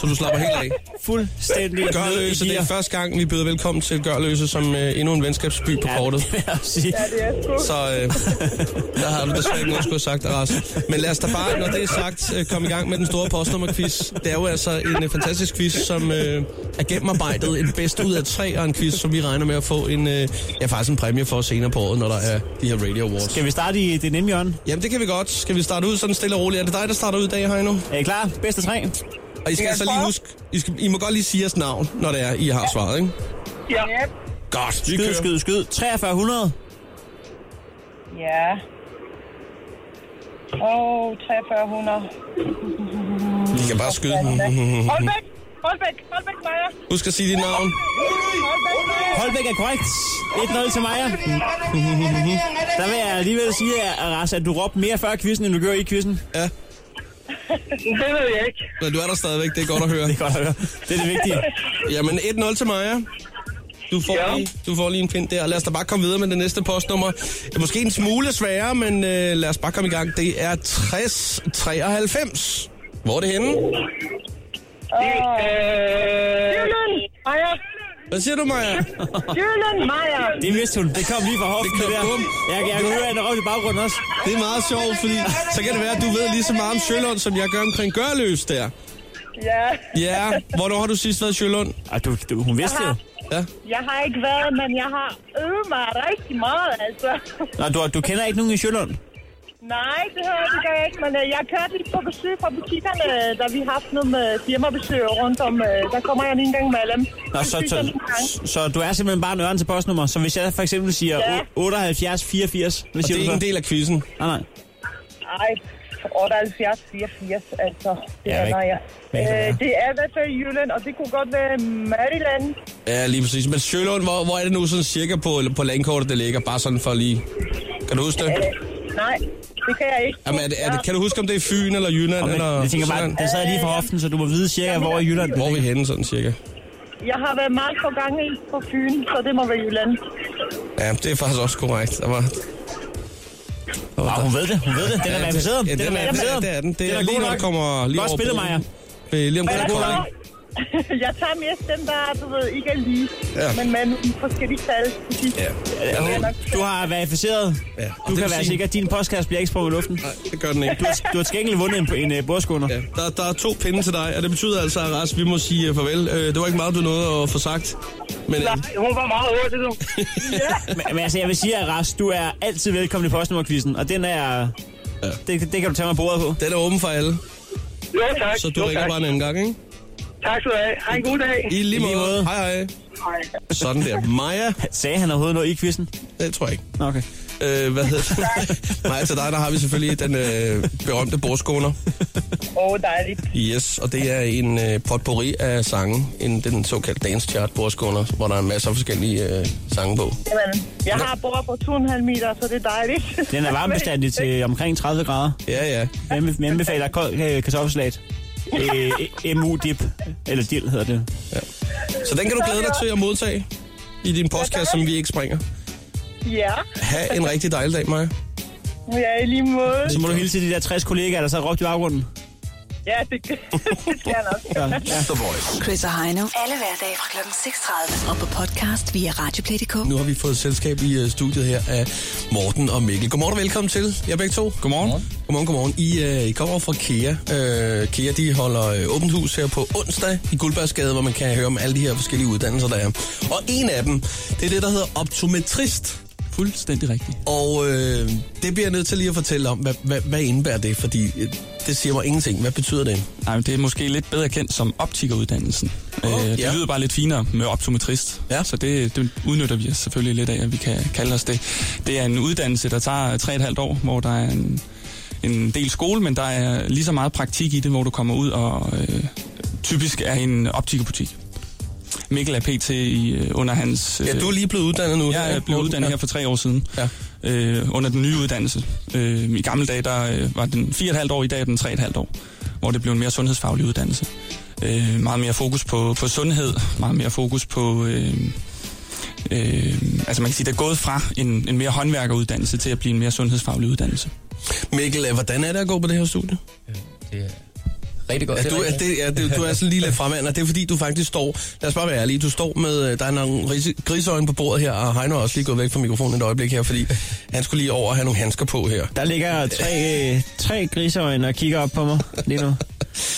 S4: så du slapper helt af.
S5: Fuldstændig
S4: Gørløse, det er første gang, vi byder velkommen til Gørløse som øh, endnu en venskabsby på kortet.
S5: Ja, det vil jeg sige.
S11: Ja, det er sgu.
S4: Så øh, der har du desværre ikke noget skulle sagt, Aras. Men lad os da bare, når det er sagt, øh, komme i gang med den store postnummerquiz. Det er jo altså en øh, fantastisk quiz, som øh, er gennemarbejdet. En bedst ud af tre, og en quiz, som vi regner med at få en, øh, ja, faktisk en præmie for senere på året, når der er de her Radio Awards.
S5: Skal vi starte i det nemme hjørne?
S4: Jamen, det kan vi godt. Skal vi starte ud sådan stille og roligt? Er det dig, der starter ud i dag, Heino?
S5: Er I klar? Bedste tre?
S4: Og I skal altså lige huske, I, skal, I må godt lige sige jeres navn, når det er, I har svaret, ikke?
S10: Ja.
S4: Godt,
S5: Skyd,
S4: kører.
S5: skyd, skyd. 4300.
S11: Ja. Og 4300.
S4: I kan bare skyde.
S11: Holbæk! Holbæk! Holbæk, Maja!
S4: Husk at sige dit navn.
S11: Holbæk,
S5: er korrekt. 1-0 til Maja. *laughs* Der vil jeg alligevel sige, at Aras, at du råbte mere før quizzen, end du gjorde i quizzen.
S4: Ja.
S7: Det ved jeg ikke.
S4: Men du er der stadigvæk, det er godt at høre. *laughs*
S5: Det er godt at høre. Det er det vigtige.
S4: Jamen 1-0 til Maja. Du får,
S7: Ja.
S4: lige, du får lige en pind der. Lad os da bare komme videre med det næste postnummer. Det er måske en smule sværere, men øh, lad os bare komme i gang. Det er 6093. Hvor er det henne?
S12: Jylland, Maja.
S4: Hvad siger du, Maja?
S12: Jylland, Maja.
S5: Det vidste hun. Det kom lige fra hoften.
S4: Det kom,
S5: der.
S4: bum.
S5: Jeg, jeg kan høre, at der råb i baggrunden også.
S4: Det er meget sjovt, fordi så kan det være, at du ved lige så meget om Sjølund, som jeg gør omkring Gørløs der.
S12: Ja,
S4: Ja, hvornår har du sidst været i Sjølund?
S5: Ah, du, du, hun vidste det jo.
S4: Ja.
S12: jeg har ikke været, men jeg har øvet mig rigtig meget, altså.
S5: Nå, du, du kender ikke nogen i Sjælland?
S12: Nej, det, gør jeg ikke, men øh, jeg kørte lige på besøg fra butikkerne, da vi har haft noget med firmabesøg rundt om. øh, Der kommer jeg lige en gang mellem.
S5: Nå, så, så, så du er simpelthen bare en ørn til postnummer. Så hvis jeg for eksempel siger
S12: Ja.
S5: 78 84, hvad
S4: Og
S5: siger
S4: det er ikke en del af quizzen.
S5: Nej, nej.
S12: Nej, 78, 84, altså. Det
S5: Ja,
S12: er, nej, ja. Øh, det er i hvert fald Jylland, og det kunne godt være Maryland.
S4: Ja, lige præcis. Men Sjølund, hvor, hvor er det nu sådan cirka på, på landkortet, det ligger? Bare sådan for lige... Kan du huske det?
S12: Nej, det kan jeg ikke.
S4: Jamen, er det, er det, kan du huske, om det er Fyn eller Jylland?
S5: Okay,
S4: eller
S5: jeg tænker bare, den sad lige for hoften, så du må vide cirka, hvor i Jylland
S4: Hvor er vi henne sådan cirka?
S12: Jeg har været meget på gang i på Fyn, så det må være Jylland.
S4: Ja, det er faktisk også korrekt. Der var, der
S5: Wow, hun ved det, hun ved det. Den er
S4: Ja,
S5: verificeret.
S4: Ja, den er,
S5: verificeret.
S4: det er den. Det
S5: Den
S4: er,
S5: er
S4: lige når
S5: nok.
S4: det kommer lige
S5: Godt
S4: over
S5: spillet. Maja.
S4: Lige omkring
S12: Men
S4: Kolding. *laughs*
S12: jeg tager mest dem, der, du ved, ikke er lige,
S4: Ja.
S12: men nogle forskellige tal.
S4: Ja.
S5: Ja, Du har verificeret.
S4: Ja,
S5: Du kan være
S4: sige-
S5: sikker, at din postkasse bliver ikke sprunget i luften.
S4: Nej, det gør den ikke.
S5: Du har, du har til gengæld vundet en, en uh, bordskåner.
S4: Ja, der, der er to pinde til dig, og det betyder altså, at Ras, vi må sige uh, farvel. Uh, det var ikke meget, du nåede at få sagt. Men uh,
S7: Nej, hun var meget hurtig, du. *laughs*
S5: Men, men altså, jeg vil sige, at Ras, du er altid velkommen i postnummerquizzen, og den er...
S4: Ja.
S5: Det, det kan du tage mig bordet på.
S4: den er åben for alle,
S7: Jo, tak.
S4: så du
S7: jo,
S4: ringer
S7: tak.
S4: bare en anden gang, ikke?
S7: Tak skal du have. Ha' en god dag.
S4: I lige
S5: I lige
S4: måde.
S5: måde.
S4: Hej, hej.
S7: Hej.
S4: Sådan der. Maja,
S5: Sagde han overhovedet noget i quizzen?
S4: det tror jeg ikke.
S5: Nå, Okay.
S4: Øh, hvad hedder det? *laughs* Nej, til dig, der har vi selvfølgelig den øh, berømte bordskåner.
S12: Åh, oh, dejligt.
S4: Yes, og det er en øh, potpourri af sange, en, den såkaldte dance chart bordskåner, hvor der er masser af forskellige øh, sange på.
S12: Jamen, jeg har bord på 2,5 meter, så det er dejligt.
S5: Den er varmebestandig *laughs* til omkring 30 grader.
S4: Ja, ja.
S5: Jeg anbe- jeg anbefaler kold øh, kartoffelsalat. Øh, MU-dip. Eller dill hedder det.
S4: Så den kan du glæde dig til at modtage i din postkasse, som vi ikke springer.
S12: Ja,
S4: Ha' en rigtig dejlig dag, Maja.
S12: ja, i lige måde.
S5: Så må du hilse til de der 60 kollegaer, der så råbte i baggrunden. *laughs*
S12: Ja, det, *laughs* det skal jeg nok.
S5: Ja, ja.
S2: The Voice.
S3: Chris og Heino.
S6: Alle hverdage fra kl. 6.30.
S3: Og på podcast via Radioplay.dk.
S4: Nu har vi fået selskab i øh, studiet her af Morten og Mikkel. Godmorgen og velkommen til jer begge to. Godmorgen. Godmorgen, godmorgen. I, øh, I kommer fra Kea. Øh, Kea, de holder øh, åbent hus her på onsdag i Guldbergsgade, hvor man kan høre om alle de her forskellige uddannelser, der er. Og en af dem, det er det, der hedder optometrist.
S13: Fuldstændig rigtigt.
S4: Og øh, det bliver jeg nødt til lige at fortælle om, hvad, hvad, hvad indebærer det? Fordi øh, det siger mig ingenting. Hvad betyder det?
S13: Nej, men det er måske lidt bedre kendt som optikeruddannelsen.
S4: Åh,
S13: øh, det
S4: ja.
S13: lyder bare lidt finere med optometrist.
S4: Ja.
S13: Så det, det udnytter vi selvfølgelig lidt af, at vi kan kalde os det. Det er en uddannelse, der tager 3,5 år, hvor der er en, en del skole, men der er lige så meget praktik i det, hvor du kommer ud og øh, typisk er en optikerbutik. Mikkel er PT i, øh, under hans...
S4: Ja, du er lige blevet uddannet nu.
S13: Jeg er blevet uddannet her for tre år siden,
S4: Ja.
S13: øh, under den nye uddannelse. Øh, I gamle dage der, øh, var den 4,5 år, i dag er den 3,5 år, hvor det blev en mere sundhedsfaglig uddannelse. Øh, meget mere fokus på, på sundhed, meget mere fokus på... Øh, øh, altså man kan sige, det er gået fra en, en mere håndværkeruddannelse til at blive en mere sundhedsfaglig uddannelse.
S4: Mikkel, øh, hvordan er det at gå på det her studie?
S14: Det er rigtig godt.
S4: Ja,
S14: det er
S4: du, er, det, ja, det, du er sådan lige lidt fremad, og det er fordi, du faktisk står... Lad os bare være ærlige. Du står med... øh, Der er nogle ris- griseøjne på bordet her, og Heino er også lige gået væk fra mikrofonen et øjeblik her, fordi han skulle lige over og have nogle handsker på her.
S5: Der ligger tre, øh, tre griseøjne og kigger op på mig lige nu.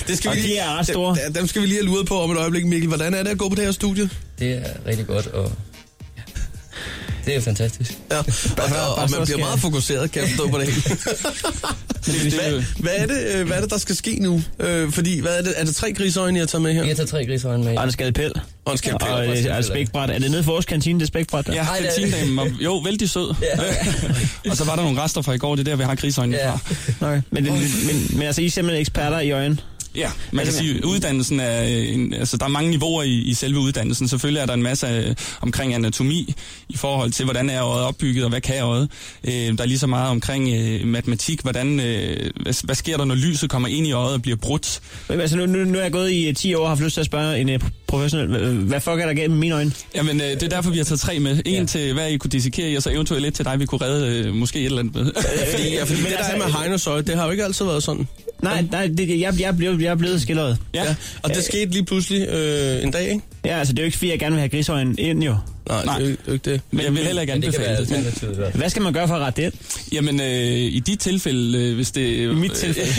S4: Det skal
S5: Og
S4: vi
S5: de
S4: lige,
S5: er ret store.
S4: Dem, dem skal vi lige have luret på om et øjeblik, Mikkel. Hvordan er det at gå på det her studie?
S14: Det er rigtig godt, og det er fantastisk.
S4: Ja, *laughs* og, og, og man bliver
S5: skal-
S4: meget fokuseret, kan jeg forstå på det hele. *laughs* Hvad, hvad, er det, øh, hvad er det, der skal ske nu? Øh, fordi, hvad er det, er det tre griseøjne, jeg har taget med her?
S14: Har taget tre griseøjne med.
S5: Og en skalpel.
S4: Og en skældpæl.
S5: Og og et spækbræt. Er det nede for vores kantine, det spækbræt der?
S13: Ja,
S14: Ej, det er-
S13: kantinedamen var jo vældig sød. *laughs* og så var der nogle rester fra i går, det er der, vi har griseøjnene
S14: Ja.
S13: fra.
S5: Okay. Men, men, men, men altså, I er simpelthen eksperter i øjne?
S13: Ja, man kan sige, uddannelsen er, øh, en, altså der er mange niveauer i, i selve uddannelsen. Selvfølgelig er der en masse øh, omkring anatomi i forhold til, hvordan er øjet opbygget, og hvad kan øjet. Øh, der er lige så meget omkring øh, matematik, hvordan, øh, hvad, hvad sker der, når lyset kommer ind i øjet og bliver brudt.
S5: Men Altså, nu, nu, nu er jeg gået i øh, 10 år og har haft lyst til at spørge en professionel, hvad, fuck er der gennem mine øjne?
S13: Jamen, øh, det er derfor, vi har taget tre med. En ja. til hver, I kunne dissekere i, og så eventuelt et til dig, vi kunne redde øh, måske et eller andet med.
S4: Fordi, ja, *laughs* fordi det der er med Heinos øje, det har jo ikke altid været sådan.
S5: Nej, nej, det, jeg, jeg, blev, jeg er blevet skilleret.
S4: Ja. ja. Og det skete lige pludselig øh, en dag, ikke?
S5: Ja, altså det er jo ikke, fordi jeg gerne vil have grisøjen ind, jo.
S4: Nej, Nej. Det, er, jo- det er ikke det.
S13: Men jeg vil heller ikke
S14: Men det kan være
S13: anbefale det.
S14: hvert fald.
S5: Hvad skal man gøre for at rette det?
S13: Jamen, øh, i dit tilfælde, øh, hvis det...
S5: I mit tilfælde.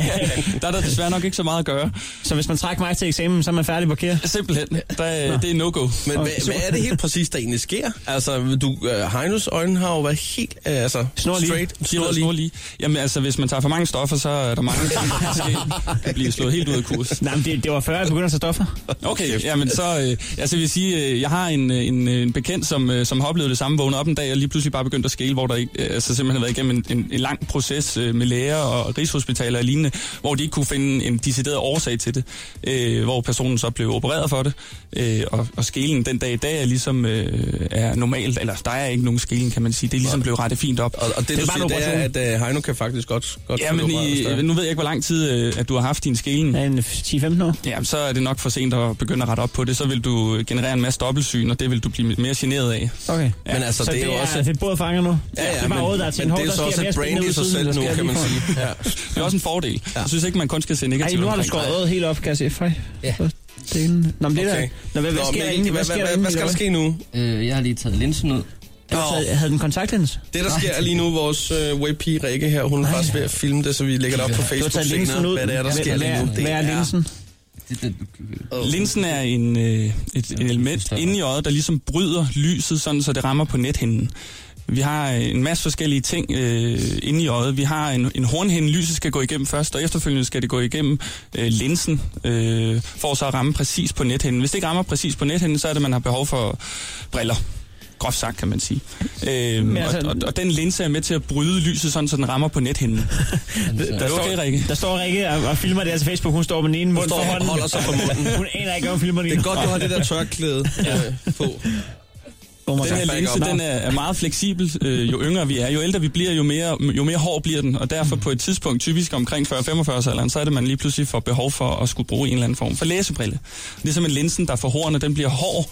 S5: *laughs*
S13: der er der desværre nok ikke så meget at gøre.
S5: Så hvis man trækker mig til eksamen, så er man færdig på kær?
S13: Simpelthen. Der, er- det er no-go.
S4: Men hvad, hvad er det helt præcis, der egentlig sker? Altså, du, uh, Heinos øjne har jo været helt, uh, altså,
S5: Snorlige.
S4: straight,
S13: De er snorlige. Jamen altså, hvis man tager for mange stoffer, så er der mange der kan blive slået helt ud af kurs.
S5: Nej, men det, det var før, jeg begyndte at tage stoffer.
S13: Okay, jamen så, øh, altså jeg vil sige, øh, jeg har en, øh, en, en bekendt, som, øh, som har oplevet det samme, vågnet op en dag og lige pludselig bare begyndt at skæle, hvor der ikke, øh, altså simpelthen har været igennem en, en, en lang proces øh, med læger og rigshospitaler og lignende, hvor de ikke kunne finde en decideret årsag til det, øh, hvor personen så blev opereret for det, øh, og, og skælen den dag i dag er ligesom øh, er normalt, eller der er ikke nogen skælen, kan man sige, det er ligesom blevet rettet fint op.
S4: Og, og det,
S5: Det er
S4: du
S5: bare
S4: siger, det er, at uh, Heino kan faktisk godt, godt
S13: Ja, men i, nu ved jeg ikke, hvor lang tid, øh, at du har haft din skælen.
S5: Ja, en 10-15 år.
S13: Ja, så er det nok for sent at begynde at rette op på det. Så vil du generere en masse dobbeltsyn, og det vil du blive mere generet af.
S5: Okay.
S13: Ja.
S4: Men altså,
S5: Så
S4: det er jo også...
S5: det er både fanger nu?
S4: Ja, ja,
S5: det er bare
S4: men,
S5: rådet, der er
S4: men
S5: til
S4: det
S5: en
S4: er jo så også et brand i sig selv nu, kan man sige. *laughs* Ja.
S13: Det er også en fordel.
S4: Ja.
S13: Jeg synes ikke, man kun skal se
S5: Ej,
S13: negativt
S5: nu har du skåret helt op, kan jeg se. Fej.
S14: Ja.
S5: Nå, men det der...
S4: Okay.
S5: Nå, hvad, hvad sker der egentlig?
S4: hvad,
S5: sker
S4: hvad,
S5: der
S4: hvad, hvad skal der ske nu?
S14: Øh, jeg har lige taget linsen ud.
S5: Havde, havde den kontaktlens?
S4: Det, der sker lige nu, vores øh, webpige Rikke her, hun er faktisk ved at filme det, så vi lægger det op på Facebook senere,
S5: ud.
S4: hvad det er, der sker lige nu.
S5: Hvad er linsen?
S14: Det, det,
S13: Linsen er en, øh, et, et element inde i øjet, der ligesom bryder lyset, sådan så det rammer på nethinden. Vi har øh, en masse forskellige ting øh, inde i øjet. Vi har en, en hornhinde, lyset skal gå igennem først, og efterfølgende skal det gå igennem øh, linsen, øh, for så at ramme præcis på nethinden. Hvis det ikke rammer præcis på nethinden, så er det, man har behov for briller. Groft sagt, kan man sige. Øh,
S5: Men
S13: altså,
S5: altså-
S13: og, og, og den linse er med til at bryde lyset, sådan, så den rammer på nethinden. *laughs* Er det okay, Rikke?
S5: Der står Rikke og, og filmer det til Facebook. Hun står med den ene mund
S4: står
S5: for hånden.
S4: holder sig for munden. *laughs*
S5: Hun aner ikke, hun filmer
S4: Det er godt, du har det der *laughs* tørklæde øh, på.
S13: Den her linse, den er, er meget fleksibel, øh, jo yngre vi er. Jo ældre vi bliver, jo mere, jo mere hård bliver den. Og derfor på et tidspunkt, typisk omkring 40-45 alderen, så er det, man lige pludselig får behov for at skulle bruge en eller anden form for læsebrille. Det er simpelthen linsen, der får hårene, den bliver hård.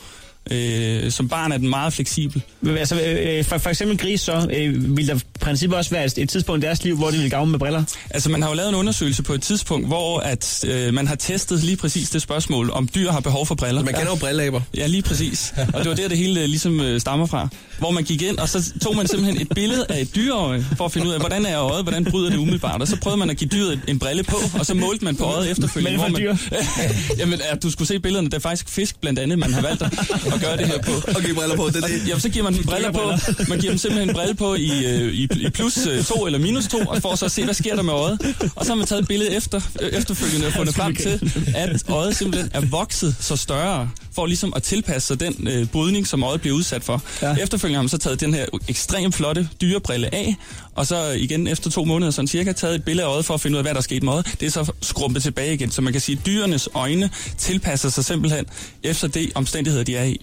S13: Øh, som barn er den meget fleksibel.
S5: Altså, øh, øh for, for eksempel gris, så øh, vil der princippet også være et, et tidspunkt i deres liv, hvor de vil gavne med briller.
S13: Altså, man har jo lavet en undersøgelse på et tidspunkt, hvor at, øh, man har testet lige præcis det spørgsmål, om dyr har behov for briller.
S4: Man kender jo brilleaber.
S13: Ja, lige præcis. Og det var der, det hele øh, ligesom øh, stammer fra. Hvor man gik ind, og så tog man simpelthen et billede af et dyreøje, for at finde ud af, hvordan er øjet, hvordan bryder det umiddelbart. Og så prøvede man at give dyret en brille på, og så målte man på øjet efterfølgende.
S5: Men for
S13: hvor man, *laughs* Jamen, ja, du skulle se billederne. Det er faktisk fisk blandt andet, man har valgt at, at gøre det her på.
S4: Og give briller på, det er det.
S13: Jamen, så giver man dem briller på. Man giver dem simpelthen en brille på i, øh, i, i plus øh, to eller minus to, og for så at se, hvad sker der med øjet. Og så har man taget et billede efter, øh, efterfølgende og fundet frem til, at øjet simpelthen er vokset så større, for ligesom at tilpasse sig den øh, brydning, som øjet bliver udsat for. Ja. Efterfølgende har man så taget den her ekstremt flotte dyrebrille af, og så igen efter to måneder sådan cirka taget et billede af øjet for at finde ud af, hvad der er sket med øjet. Det er så skrumpet tilbage igen, så man kan sige, at dyrenes øjne tilpasser sig simpelthen efter det omstændigheder, de er i.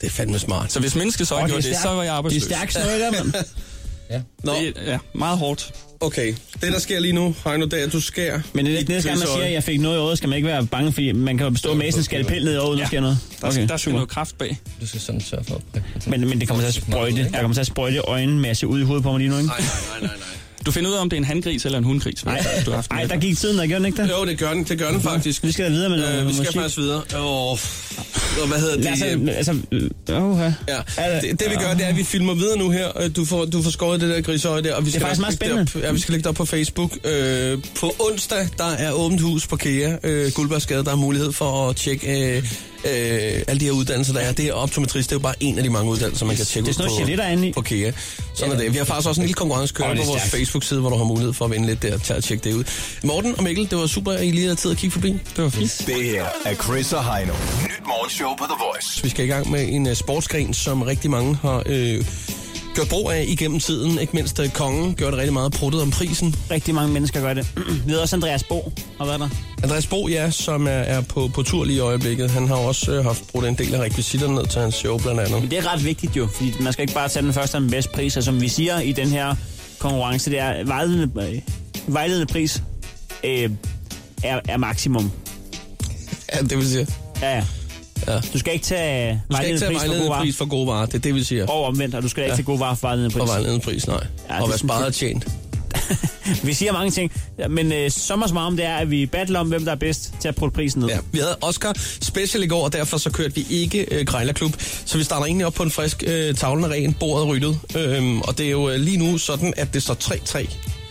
S4: Det er fandme smart.
S13: Så hvis menneskets øje
S5: Åh,
S13: gjorde det, så var jeg arbejdsløs.
S5: Det er stærkt noget der, mand. *laughs*
S4: Nå,
S13: Det er ja, meget hårdt.
S4: okay. Det, der sker lige nu, Heino, det er, at du skærer.
S5: Men det,
S4: dit
S5: næste gang man siger, at jeg fik noget i øjet, skal man ikke være bange, fordi man kan jo bestå med en skalpel ned i øjet, der sker noget.
S13: Der, okay. der er noget kraft bag.
S14: du skal sådan sørge for.
S5: Men, men det kommer til at sprøjte, der kommer til at sprøjte øjenmasse ud i hovedet på mig lige nu, ikke?
S4: Nej, nej, nej, nej, nej.
S13: Du finder ud af, om det er en handgris eller en hundgris.
S5: Nej,
S13: du har haft
S5: Ej, der gik tiden, der gjorde den ikke det?
S4: Jo, det gør den, det gør den faktisk.
S5: Vi skal videre med noget
S4: Øh, vi skal
S5: musik.
S4: faktisk videre. Åh, oh, hvad hedder det?
S5: Altså, altså, øh, uh,
S4: Ja, det, det vi gør, det er, at vi filmer videre nu her. Øh, Du får, du får skåret det der griseøje der, og vi skal
S5: faktisk
S4: også
S5: meget
S4: lægge det op, ja, vi skal lægge det op på Facebook. Øh, på onsdag, der er åbent hus på KEA, øh, Guldbergsgade. Der er mulighed for at tjekke øh, øh, alle de her uddannelser, der er. Det er optometrist, det er jo bare en af de mange uddannelser, man kan tjekke
S5: det er sådan
S4: ud
S5: noget
S4: på,
S5: er inde i.
S4: på KEA. Sådan er det. Vi har faktisk også en lille konkurrence kørende
S5: det er
S4: på vores. Facebook-side, hvor du har mulighed for at vinde lidt der til at tjekke det ud. Morten og Mikkel, det var super, at I lige havde tid at kigge forbi.
S13: Det var fint.
S2: Det her er Chris og Heino. Nyt morgenshow på The Voice.
S4: Vi skal i gang med en uh, sportsgren, som rigtig mange har øh, gjort brug af igennem tiden. Ikke mindst øh, kongen gjorde det rigtig meget pruttet om prisen.
S5: Rigtig mange mennesker gør det. *clears throat* Vi ved også, Andreas Bo har været der.
S4: Andreas Bo, ja, som er, er på, på tur lige i øjeblikket. Han har også øh, haft brugt en del af rekvisitterne ned til hans show, blandt andet.
S5: Men det er ret vigtigt jo, fordi man skal ikke bare tage den første og den bedste pris. Og som vi siger i den her konkurrence, det er vejledende, øh, vejledende pris øh, er, er maksimum.
S4: Ja, det vil sige.
S5: Ja, ja.
S4: Ja.
S5: Du skal ikke tage
S4: ikke
S5: vejledende pris for gode varer.
S4: pris for gode varer. Det er det, vi siger.
S5: Og omvendt, og du skal ikke
S4: Ja.
S5: tage gode varer for vejledende pris.
S4: Og vejledende pris, nej.
S5: Ja,
S4: og
S5: det
S4: hvad sparet er tjent. *laughs*
S5: Vi siger mange ting, men øh, som om det er, at vi battler om, hvem der er bedst til at putte prisen ned.
S4: Ja, vi havde Oscar special i går, og derfor så kørte vi ikke øh, Grejlerklub. Så vi starter egentlig op på en frisk øh, tavlen er ren, bordet ryddet. Øhm, og det er jo øh, lige nu sådan, at det står 3-3.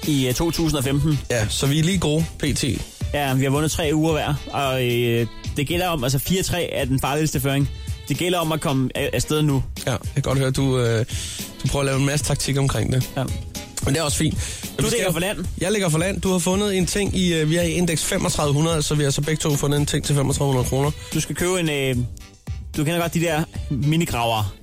S5: I øh, 2015.
S4: Ja, så vi er lige gode, PT.
S5: Ja, vi har vundet tre uger hver, og øh, det gælder om, altså 4-3 er den farligste føring. Det gælder om at komme af, afsted nu.
S4: Ja, jeg kan godt høre, du, øh, du prøver at lave en masse taktik omkring det.
S5: Ja.
S4: Men det er også fint. Men
S5: Du ligger for land.
S4: Jeg ligger for land. Du har fundet en ting i, øh, vi er i indeks 3500, så vi har så begge to fundet en ting til 3500 kroner.
S5: Du skal købe en... Øh, du kender godt de der minigraver.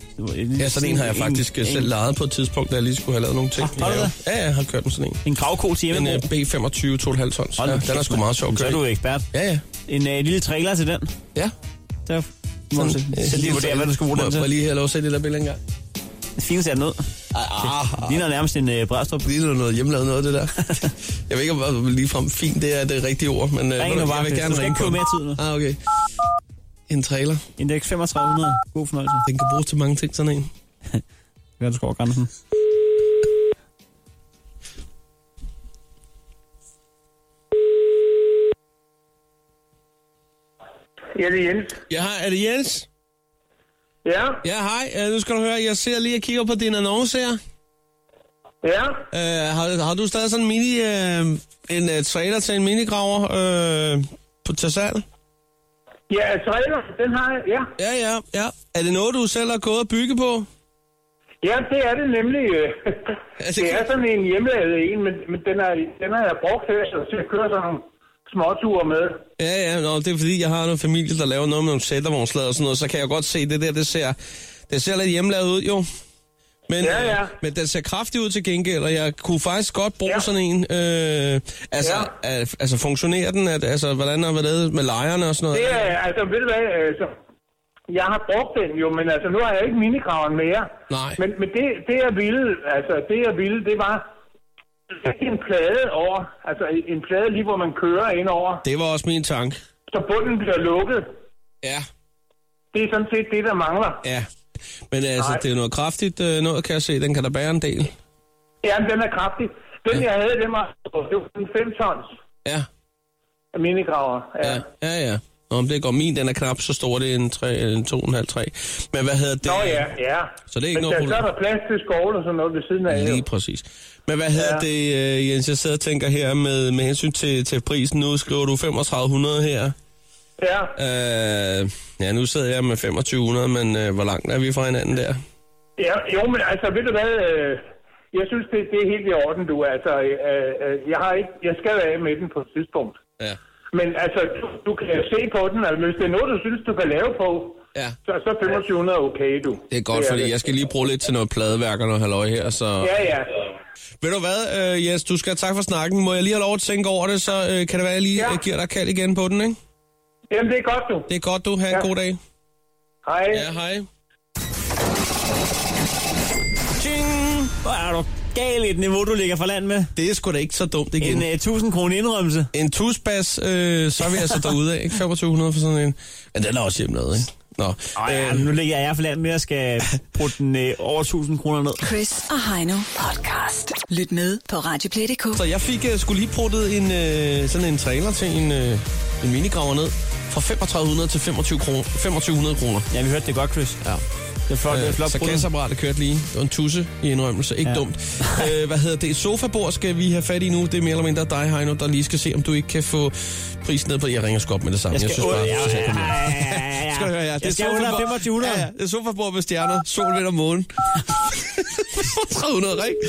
S4: Ja, sådan en har jeg faktisk en, selv lejet på et tidspunkt, da jeg lige skulle have lavet nogle ting.
S5: Ah, har du det?
S4: Ja, ja, jeg har kørt med sådan en.
S5: En gravko til
S4: En
S5: hjemmebrug.
S4: øh, B25 2,5 tons.
S5: Hold
S4: Ja, den er sgu meget sjov at
S5: Så er du ekspert.
S4: Ja, ja.
S5: En øh, lille trailer til den.
S4: Ja.
S5: Der må du
S4: Sådan,
S5: selv lige vurdere, hvad du skal bruge den
S4: Må jeg
S5: til.
S4: lige have lov at se det der billede engang?
S5: Det fineste er den ud.
S4: Ah,
S5: Det ligner nærmest en øh, brædstrup.
S4: Det ligner noget hjemmelavet noget, det der. *laughs* jeg ved ikke, om ligefrem fint det er det rigtige ord, men øh,
S5: Ring nu bare,
S4: jeg vil gerne
S5: Du skal ikke købe mere tid nu.
S4: Ah, okay. En trailer.
S5: Indeks 3500. God fornøjelse.
S4: Den kan bruges til mange ting, sådan en. *laughs*
S5: Hvad er du skal over grænsen?
S7: Ja, det er Jens.
S4: Ja, hej, er det Jens?
S7: Ja,
S4: Ja, hej. Nu skal du høre, jeg ser lige og kigger på din annonce her.
S7: ja.
S4: Uh, har, har du stadig sådan en mini, uh, en uh, trailer til en minigraver uh, på til salg?
S7: Ja, trailer, den har jeg, ja.
S4: Ja, ja, ja. Er det noget, du selv har gået og bygge på?
S7: Ja, det er det nemlig. øh. *laughs*
S4: Ja, det
S7: er sådan en hjemmelavet en, men, men den, er, den har jeg brugt her så til at køre sådan nogle småture med.
S4: Ja, ja, nå, det er fordi, jeg har noget familie, der laver noget med nogle sættervognslader og sådan noget, så kan jeg godt se, det der, det ser, det ser lidt hjemmelavet ud, jo. Men,
S7: Ja, ja.
S4: Øh, men den ser kraftig ud til gengæld, og jeg kunne faktisk godt bruge ja. Sådan en. Øh, altså,
S7: Ja.
S4: ja. altså, funktionerer den? At, altså, hvordan har det med lejerne og sådan noget?
S7: Det er, altså, ved du hvad, altså, jeg har brugt den jo, men altså, nu har jeg ikke minigraveren mere.
S4: Nej.
S7: Men, men det, det jeg ville, altså, det jeg ville, det var en plade over, altså en plade lige, hvor man kører ind over,
S4: Det var også min tanke.
S7: så bunden bliver lukket.
S4: Ja.
S7: Det er sådan set det, der mangler.
S4: Ja. Men altså,
S7: Nej.
S4: det er noget kraftigt øh, noget, kan jeg se. Den kan da bære en del.
S7: Ja, den er kraftig. Den, jeg havde, den var, det var en 5 tons
S4: Ja.
S7: minigraver. Ja.
S4: Ja, ja. ja. Nå, men det går min, den er knap så stor, det er en, 3, en 2,5-3. Men hvad hedder det?
S7: Nå ja, ja.
S4: Så det er ikke
S7: men
S4: noget
S7: der,
S4: problem.
S7: så er der plads til skovle og sådan noget ved siden af.
S4: Lige præcis. Men hvad hedder
S7: Ja.
S4: det, øh, Jens? Jeg sidder og tænker her med, med hensyn til, til prisen. Nu skriver du 3500 her.
S7: Ja,
S4: Øh, ja, nu sidder jeg med 2500, men øh, hvor langt er vi fra hinanden der?
S7: ja, jo, men altså, ved du hvad, øh, jeg synes, det, det er helt i orden, du. Altså, øh, øh, jeg, har ikke, jeg skal være af med den på et tidspunkt.
S4: Ja.
S7: Men altså, du, du kan se på den, altså, hvis det er noget, du synes, du kan lave på,
S4: Ja.
S7: så, så er 2500 okay, du.
S4: Det er godt,
S7: er
S4: fordi
S7: det.
S4: jeg skal lige bruge lidt til noget pladeværk og noget halløj her, så...
S7: Ja, ja.
S4: Ved du hvad, øh, Jens, du skal have tak for snakken. Må jeg lige have lov at tænke over det, så øh, kan det være, at jeg lige
S7: Ja.
S4: ja. giver dig kald igen på den, ikke?
S7: Jamen, det er godt, du.
S4: Det er godt, du. Ha' en
S7: Ja.
S4: god dag.
S7: Hej.
S4: Ja, hej.
S5: Tjing! Hvor er du gal i et niveau, du ligger for land med.
S4: Det er sgu da ikke så dumt igen.
S5: En uh, 1000 kroner indrømmelse.
S4: En tusbas, øh, så er vi altså derude af, ikke? 2500 for sådan en. Men den er også hjemmelavet, ikke? Nå,
S5: Ej, ja, nu ligger jeg for land med at skal *laughs* putte den uh, over 1000 kroner ned.
S3: Chris og Heino podcast. Lyt med på Radioplay.dk.
S4: Så jeg fik uh, skulle lige pruttet en, uh, sådan en trailer til en, uh, en minigraver ned. Fra 3500 til 25 kroner, 2500 kroner.
S5: Ja, vi hørte det godt, Chris.
S4: Ja.
S5: Det er flot, det er flot
S4: så kasseapparatet kørte lige. Det var en tusse i indrømmelse. Ikke
S5: Ja.
S4: dumt. øh, hvad hedder det? Et sofabord skal vi have fat i nu. Det er mere eller mindre dig, Heino, der lige skal se, om du ikke kan få prisen ned på... Jeg ringer sgu op med det samme.
S5: Jeg skal,
S4: bare,
S5: ja,
S4: du skal
S5: ja,
S4: komme
S5: ja, ja, ja, ja.
S4: Skal du høre, ja.
S5: Jeg skal under
S4: sofabord-
S5: 2500.
S4: Ja, ja. Det er sofabord med stjerner. Sol, vind og måne. *laughs* 300, ikke?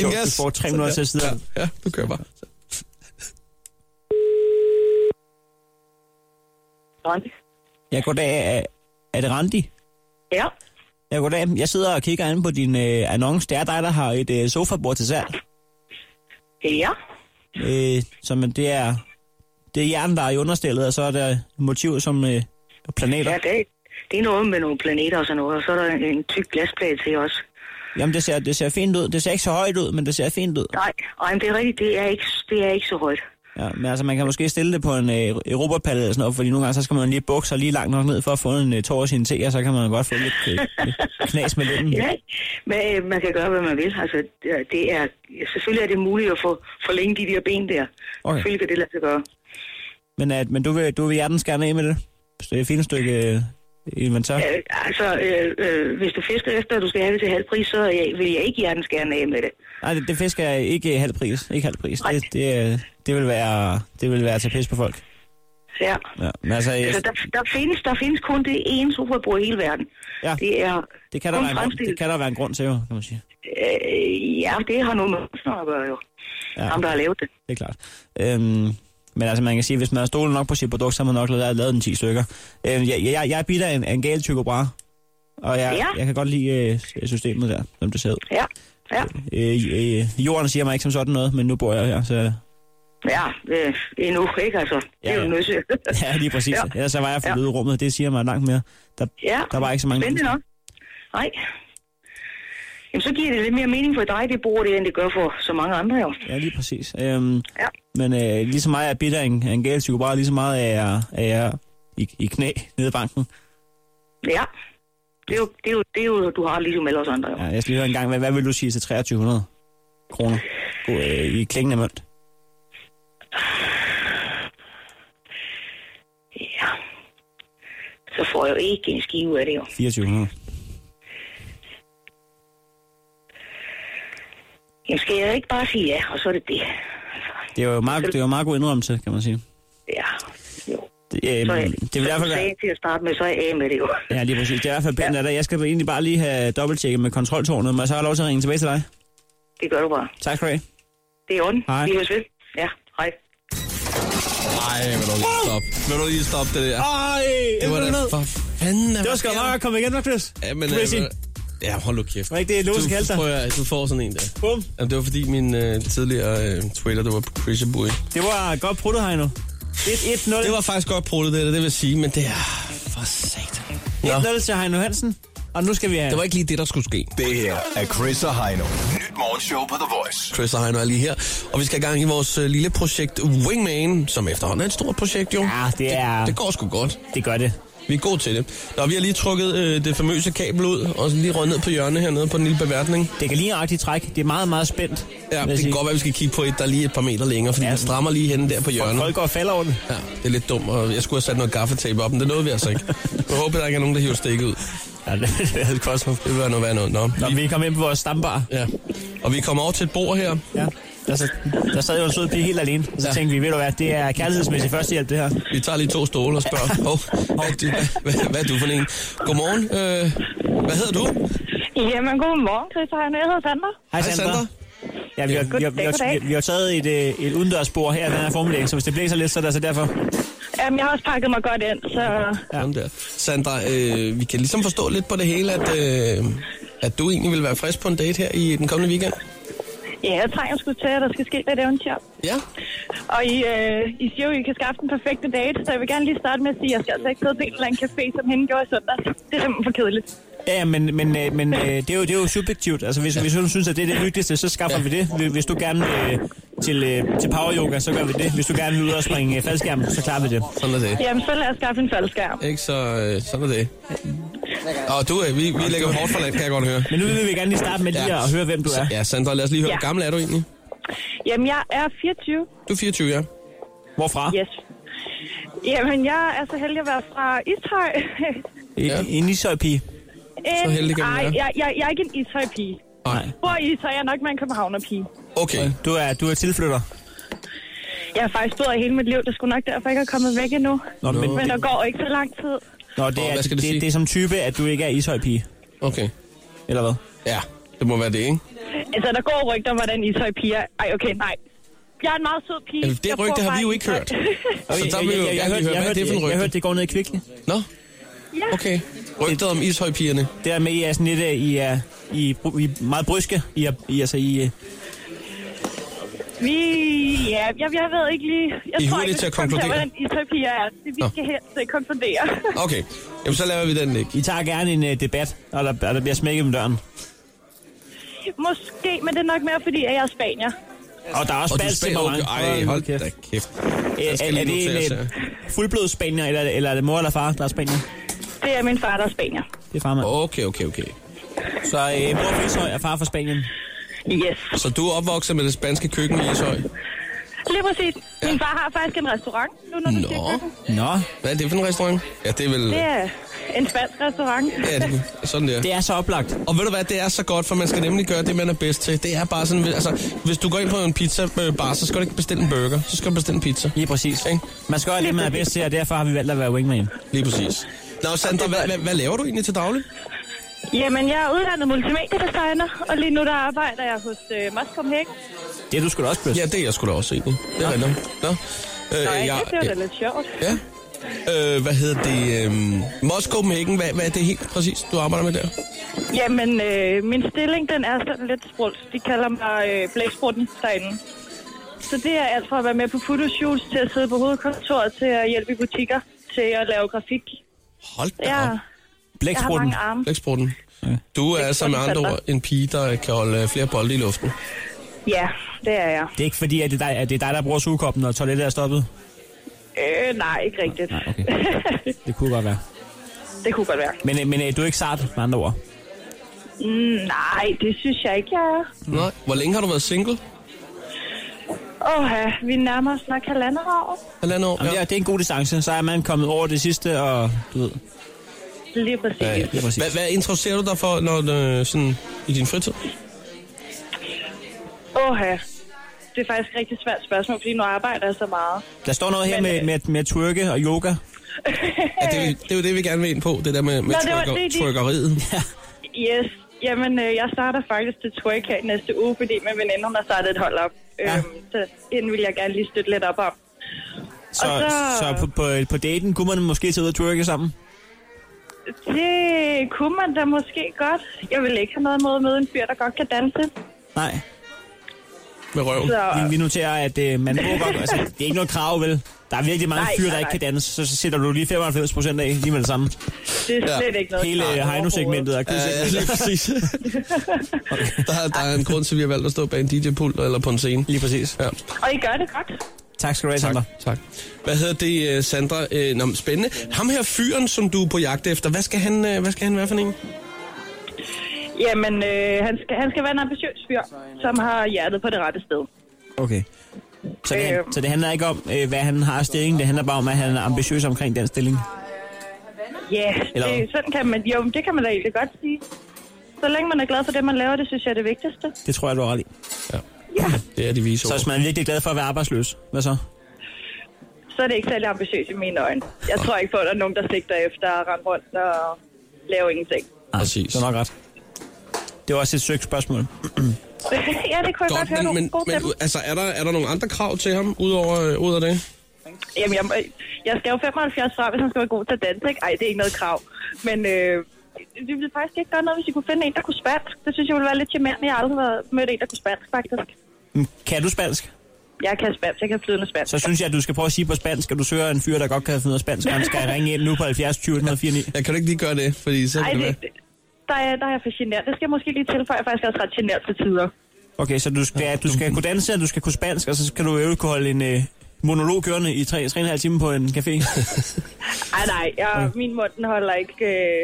S5: Sjovt, du får 300 til sidde.
S4: Ja, ja, du kører bare.
S12: Randi.
S5: Ja, goddag. Er, er det Randi?
S12: Ja.
S5: Ja, goddag. Jeg sidder og kigger ind på din øh, annonce. Det er dig, der har et øh, sofabord til salg.
S15: Ja.
S5: Øh, som det er, det er hjernen, der er i understillet, og så er der motiv som øh, planeter.
S15: Ja, det, det er noget med nogle planeter og sådan noget, og så er der en, en tyk glasplade til os.
S5: Jamen, det ser, det ser fint ud. Det ser ikke så højt ud, men det ser fint ud.
S15: Nej, ej, men det er rigtigt, det er ikke, det er ikke så højt.
S5: Ja, men altså, man kan måske stille det på en øh, Europapalle eller sådan noget, fordi nogle gange, så skal man lige bukke sig lige langt nok ned for at få en øh, tår af sin te, og så kan man godt få lidt øh, lidt knas med lidt. *laughs*
S15: Ja, men øh, man kan gøre, hvad man vil. Altså, det er- det selvfølgelig er det muligt at få forlænge de der ben der.
S5: Okay.
S15: Selvfølgelig kan det lade sig gøre.
S5: Men, at, men du vil, du vil hjertens gerne af med det? Så det er et fint stykke øh, inventar.
S15: Øh, altså, øh, øh, hvis du fisker efter, at du skal have det til halv pris, så jeg, vil jeg ikke hjertens gerne af med det.
S5: Nej, det, det fisker jeg ikke halv pris. Ikke halv pris. Det, det, øh, det, vil være, det vil være at tage pis på folk.
S15: Ja.
S5: Ja, men altså,
S15: Altså, der, der, findes, der findes kun det ene sofabord i hele verden.
S5: Ja.
S15: Det er
S5: det, kan der være en, grund- det kan der være en grund til, jo, kan man sige.
S15: Øh, ja, det har noget med kunstnere at gøre, jo.
S5: Ja.
S15: Ham, der har lavet det.
S5: Det er klart. Øhm, men altså, man kan sige, hvis man har stolet nok på sit produkt, så har man nok lavet, lavet den 10 stykker. Øhm, jeg, jeg, jeg er bitter af en, en gal Tycho Brahe, og jeg,
S15: Ja.
S5: jeg kan godt lide øh, systemet der, som det ser ud.
S15: Ja, ja.
S5: Øh, øh, jorden siger mig ikke som sådan noget, men nu bor jeg her, så
S15: Ja, øh, endnu, ikke altså. Det er
S5: Ja,
S15: jo
S5: ja.
S15: nødt til. *laughs*
S5: ja, lige præcis.
S15: Ja.
S5: Ja. Ellers så var jeg
S15: Ja.
S5: ud i rummet, det siger mig langt mere. Der,
S15: Ja,
S5: der var ikke så mange
S15: spændende nok. Nej. Jamen, så giver det lidt mere mening for dig, det bor det, end det gør for så mange andre, jo.
S5: Ja, lige præcis. Øhm,
S15: Ja.
S5: Men øh, lige så meget er bitter en, en Tycho Brahe, lige så meget er jeg, er jeg i, i knæ nede i banken.
S15: Ja. Det er, jo, det, er jo, det er jo, du har ligesom alle os andre, jo.
S5: Ja, jeg skal lige høre en gang, hvad, hvad vil du sige til 2300 kroner God, øh, i klingende mønt?
S15: Ja. Så får jeg jo ikke en skive af det, jo.
S5: 2400.
S15: Jamen, skal jeg ikke bare sige ja, og så er det det.
S5: Det er jo meget, det er jo meget god indrømmelse, kan man sige.
S15: Ja, jo.
S5: Det, øh,
S15: Så,
S5: det vil i hvert fald være...
S15: til at starte med, så er jeg af med det, jo.
S5: Ja, lige præcis. Det er i hvert fald pænt af dig. Jeg skal egentlig bare lige have dobbelttjekket med kontroltårnet, men jeg så har jeg lov til at ringe tilbage til dig.
S15: Det gør du bare.
S5: Tak skal du have.
S15: Det er orden.
S5: Hej.
S15: Vi høres ved. Ja, hej.
S4: Nej, vil du lige stoppe. Vil du lige stoppe det der?
S5: Ej,
S4: det var da
S5: 1100.
S4: for fanden.
S5: Det var sgu meget at komme igen, nok, Chris.
S4: Ja, men...
S5: Crazy.
S4: Øh, ja, hold nu kæft.
S5: Var ikke det, Lose
S4: du,
S5: kaldte dig?
S4: prøv at, du får sådan en der.
S5: Bum.
S4: Jamen, det var fordi min øh, tidligere øh, Twitter, det var på Chris Bui.
S5: Det var godt pruttet, Heino. 1-1-0.
S4: Det var faktisk godt pruttet, det, der, det vil sige, men det er for satan. Nå,
S5: 1-0 til Heino Hansen. Og nu skal vi have...
S4: det var ikke lige det, der skulle ske.
S2: Det her er Chris og Heino. Nyt morgenshow på The Voice.
S4: Chris og Heino er lige her, og vi skal i gang i vores øh, lille projekt Wingman, som efterhånden er et stort projekt, jo.
S5: Ja, det er...
S4: Det, det går sgu godt.
S5: Det gør det.
S4: Vi er gode til det. Nå, vi har lige trukket øh, det famøse kabel ud, og så lige røget ned på hjørnet hernede på den lille beværtning.
S5: Det kan lige en rigtig træk. Det er meget, meget spændt.
S4: Ja, det kan
S5: sige.
S4: godt være, vi skal kigge på et, der er lige et par meter længere, fordi ja, den strammer lige henne der på hjørnet.
S5: Folk går og falder over det.
S4: Ja, det er lidt dumt, og jeg skulle have sat noget gaffetape op, men det nåede vi altså ikke. *laughs* Jeg håber, der ikke er nogen, der hiver stikket ud.
S5: Ja, det, *laughs* det er godt.
S4: Det vil være noget værd noget. Nå,
S5: Nå, vi kommer ind på vores stambar.
S4: ja. Og vi kommer over til et bord her.
S5: Ja. Der, sad- der sad jo en sød pige helt alene. Og så
S4: Ja.
S5: tænkte vi, ved du hvad, det er kærlighedsmæssig førstehjælp, det her.
S4: Vi tager lige to stole og spørger, *laughs* oh, hvad, er du, hvad, hvad, hvad er du for en? Godmorgen. Øh, hvad hedder du?
S12: Jamen, godmorgen, Chris og Heino. Jeg hedder Sandra.
S5: Hej,
S4: Hej,
S5: Sandra.
S4: Sandra.
S5: Ja, vi har, vi, har, vi, har, vi, vi har taget et, øh, et udendørsbord her den her formiddag, så hvis det blæser lidt, så er det altså derfor.
S12: Jamen, jeg har også pakket mig godt ind, så...
S5: Ja.
S4: Sådan der. Sandra, øh, vi kan ligesom forstå lidt på det hele, at, øh, at du egentlig vil være frisk på en date her i den kommende weekend.
S12: Ja, jeg trænger sgu til, at der skal ske lidt eventyr.
S4: Ja.
S12: Og I, øh, I siger jo, at I kan skaffe den perfekte date, så jeg vil gerne lige starte med at sige, at jeg skal altså ikke sidde på en eller anden café, som hende gjorde i søndag. Det er simpelthen for kedeligt.
S5: Ja, men, men, øh, men øh, det, er jo, det er jo subjektivt. Altså, hvis, hvis du synes, at det er det hyggeligste, så skaffer vi det. Hvis- Hvis du gerne øh, til, øh, til power yoga, så gør vi det. Hvis du gerne vil ud og springe øh, faldskærm, så klarer vi det.
S4: Sådan er det.
S12: Jamen, så lad os skaffe en faldskærm.
S4: Ikke så, øh, sådan er det. Og du, øh, vi, vi lægger hårdt for land, kan jeg godt høre.
S5: Men nu vil vi gerne lige starte med lige
S4: Ja.
S5: at høre, hvem du er.
S4: Ja, Sandra, lad os lige høre,
S12: Ja.
S4: hvor gammel er du egentlig?
S12: Jamen, jeg er 24.
S4: Du er 24, ja.
S5: Hvorfra?
S12: Yes. Jamen, jeg er så heldig at være fra Ishøj.
S5: Ja. En ishøjpige.
S4: Så heldig kan man
S12: Ej,
S4: være.
S12: jeg, jeg, jeg er ikke en Ishøj-pige.
S4: Nej.
S12: Bor i Ishøj, jeg er nok med en københavner-pige.
S4: Okay.
S5: Du er, du er tilflytter.
S12: Jeg har faktisk boet hele mit liv, det skulle nok derfor, jeg ikke er kommet væk endnu.
S5: Nå, men,
S12: Men der går ikke så lang tid.
S5: Nå, det er, det,
S4: det
S5: det, er som type, at du ikke er ishøjpige.
S4: Okay.
S5: Eller hvad?
S4: Ja, det må være det, ikke?
S12: Altså, der går rygter om, hvordan Ishøj-piger... Ej, okay, nej. Jeg er en meget sød pige.
S4: Jamen, det
S12: Jeg
S4: rygte har vi jo
S12: i
S4: ikke
S12: Ishøj.
S4: hørt. *laughs* Så der vil vi jo
S5: jeg, jeg,
S4: gerne
S5: hørte,
S4: høre,
S5: jeg,
S4: det for en
S5: jeg, jeg
S4: rygte?
S5: hørte, det går ned i kvickly.
S4: Nå,
S12: Ja.
S4: Okay. Rygtet om ishøjpigerne.
S5: Det er med, I er sådan lidt, øh, I er, I, I er meget bryske. I er, I, altså, I, øh,
S12: Vi, ja, jeg, jeg ved ikke lige... Jeg
S4: I er
S12: tror ikke,
S4: til at konkludere.
S12: hvordan ishøjpiger er. Det, vi
S4: Nå.
S12: skal helst ikke konkludere. *laughs*
S4: Okay. Jamen, så laver vi den ikke.
S5: I tager gerne en uh, debat, og der, og der bliver smækket med døren.
S12: Måske, men det er nok mere, fordi at jeg er spanier.
S5: Og der er også
S4: Og spænd-
S5: temperament.
S4: Ej, hold da kæft.
S5: Er,
S4: Jeg skal
S5: er, er det en uh, fuldblod spanier, eller, eller er det mor eller far, der er spanier?
S12: Det er min far, der er spanier.
S5: Det er farmand.
S4: Okay, okay, okay.
S5: Så uh, mor fra Ishøj er far fra Spanien.
S12: Yes.
S4: Så du er opvokset med det spanske køkken i Ishøj?
S12: Lige præcis. Min far har faktisk en restaurant, nu når du siger
S4: Nå.
S12: køkken.
S5: Nå.
S4: Hvad er det for en restaurant? Ja, det er vel...
S12: Det er en spansk restaurant.
S4: Ja, det er sådan der.
S5: Det er så oplagt.
S4: Og ved du hvad, det er så godt, for man skal nemlig gøre det, man er bedst til. Det er bare sådan, altså, hvis du går ind på en pizza bar, så skal du ikke bestille en burger, så skal du bestille en pizza.
S5: Lige præcis.
S4: Ikke?
S5: Man skal gøre det, man er bedst til, og derfor har vi valgt at være wingman.
S4: Lige præcis. Nå, Sandra, hvad, hvad, hvad laver du egentlig til daglig?
S12: Jamen, jeg er uddannet multimediedesigner, og lige nu der arbejder jeg hos øh, Moscom Hæk.
S5: Det er du da også blevet.
S4: Ja, det er jeg sgu da også egentlig. Det er rigtigt. Nå. Øh,
S12: Nå, ja,
S4: jeg-
S12: det er da lidt sjovt.
S4: Ja. Øh, hvad hedder det? Øh, Moss Copenhagen, hvad, hvad er det helt præcis, du arbejder med der?
S12: Jamen, øh, min stilling, den er sådan lidt sprult. De kalder mig øh, blæksprutten derinde. Så det er alt fra at være med på fotoshoots, til at sidde på hovedkontoret, til at hjælpe i butikker, til at lave grafik.
S4: Hold da
S12: Jeg,
S4: op.
S12: jeg har mange arme.
S4: Blæksprutten. Du er altså med andre ord en pige, der kan holde øh, flere bolde i luften.
S12: Ja, det er jeg.
S5: Det er ikke fordi, at det er dig, at det er dig der bruger sugekoppen, når toilettet er stoppet.
S12: Øh, nej, ikke rigtigt.
S5: Nej, okay. *laughs* Det kunne godt være.
S12: det kunne godt være.
S5: Men, øh, men øh, du er ikke sart, med andre ord.
S12: Mm, nej, det synes jeg ikke, jeg er.
S4: Nej. Hvor længe har du været single?
S12: Åh, vi nærmer os nok halvandet år.
S4: Halvandet år?
S5: Jamen, ja. det er en god distance. Så er man kommet over det sidste, og du ved...
S12: Lige præcis.
S4: Ja, ja.
S5: Lige præcis.
S4: Hvad, hvad interesserer du dig for når, øh, sådan, i din fritid?
S12: Åh, det er faktisk et rigtig svært spørgsmål, fordi nu arbejder jeg så meget.
S5: Der står noget her
S12: Men,
S5: med,
S12: øh,
S5: med, med twerke og yoga.
S4: Ja, *laughs* det, er, det er jo det, vi gerne vil ind på, det der med, med
S12: Nå, det var
S4: trykker,
S12: det, de-
S4: trykkeriet. *laughs*
S12: Yes. Jamen, øh, jeg starter faktisk til twerk her i næste uge, fordi min veninde, hun har startet et hold op.
S5: Ja.
S12: Øhm, så den vil jeg gerne lige støtte lidt op om.
S5: Så,
S12: Og
S5: så...
S12: så-
S5: på, på, på daten kunne man måske ud og twerke sammen?
S12: Det kunne man da måske godt. Jeg vil ikke have noget imod at møde en fyr, der godt kan danse.
S5: Nej.
S4: Med røven.
S12: Så,
S5: Vi, vi noterer, at øh, man må godt... Altså, det er ikke noget krav, vel? Der er virkelig mange
S12: Nej,
S5: fyre, der
S12: nej,
S5: ikke kan danse. Så, så sætter du lige 95 procent af lige med det samme.
S12: det er
S4: Ja.
S12: slet ikke noget.
S5: Hele øh, Heino-segmentet er
S4: Ja, ja, lige præcis. *laughs* der, er- der er en grund til, at vi har valgt at stå bag en DJ-pult eller på en scene.
S5: Lige præcis.
S4: Ja.
S12: Og I gør det godt.
S5: Tak skal du have, Sandra.
S4: Tak. Hvad hedder det, øh, Sandra? Øh, nå, spændende. Ham her fyren, som du er på jagt efter, hvad skal han, øh, hvad skal han være for en?
S12: Jamen, øh, han, skal, han skal være en ambitiøs fyr, som har hjertet på det rette sted.
S5: Okay. Så det,
S12: Øhm.
S5: så det handler ikke om, øh, hvad han har af stilling. Det handler bare om, at han er ambitiøs omkring den stilling.
S12: Ja,
S5: Eller
S12: det, sådan kan man, jo, det kan man da egentlig godt sige. Så længe man er glad for det, man laver, det synes jeg er det vigtigste.
S5: Det tror jeg, du har ret i.
S4: Ja. Det er de vise
S5: Så hvis man er virkelig glad for at være arbejdsløs, hvad så?
S12: Så er det ikke særlig ambitiøst i mine øjne. Jeg tror ikke på, at der er nogen, der sigter efter at rende rundt og lave ingenting.
S5: Nej,
S4: Præcis.
S5: Du har nok ret. Det var også et søgt spørgsmål. *clears throat*
S12: ja, det kunne jeg godt, høre
S4: men,
S12: nogle
S4: men,
S12: gode
S4: men altså, er der, er der nogle andre krav til ham, udover, øh, ud af det?
S12: Jamen, jeg, jeg skal jo 75 fra, hvis han skal være god til at danse, ikke? Ej, det er ikke noget krav. Men øh, det ville faktisk ikke gøre noget, hvis I kunne finde en, der kunne spansk. Det synes jeg ville være lidt charmerende. Jeg har aldrig været mødt en, der kunne spansk, faktisk.
S5: Mm, Kan du spansk?
S12: Jeg kan spansk, jeg kan flydende spansk.
S5: Så synes jeg, at du skal prøve at sige på spansk, at du søger en fyr, der godt kan finde noget spansk. Han skal ringe ind nu på 70 20 149.
S4: Jeg kan du ikke lige gøre det, fordi så
S12: Ej,
S4: det
S12: det, der, er, der er jeg for genert. Det skal jeg måske lige tilføje. Jeg er faktisk også ret genert til tider.
S5: Okay, så du skal, du skal kunne danse, og du skal kunne spansk, og så skal du jo kunne holde en øh, monolog kørende i 3-3,5 timer på en café. *laughs*
S12: Ej, nej, jeg, min mund den holder ikke,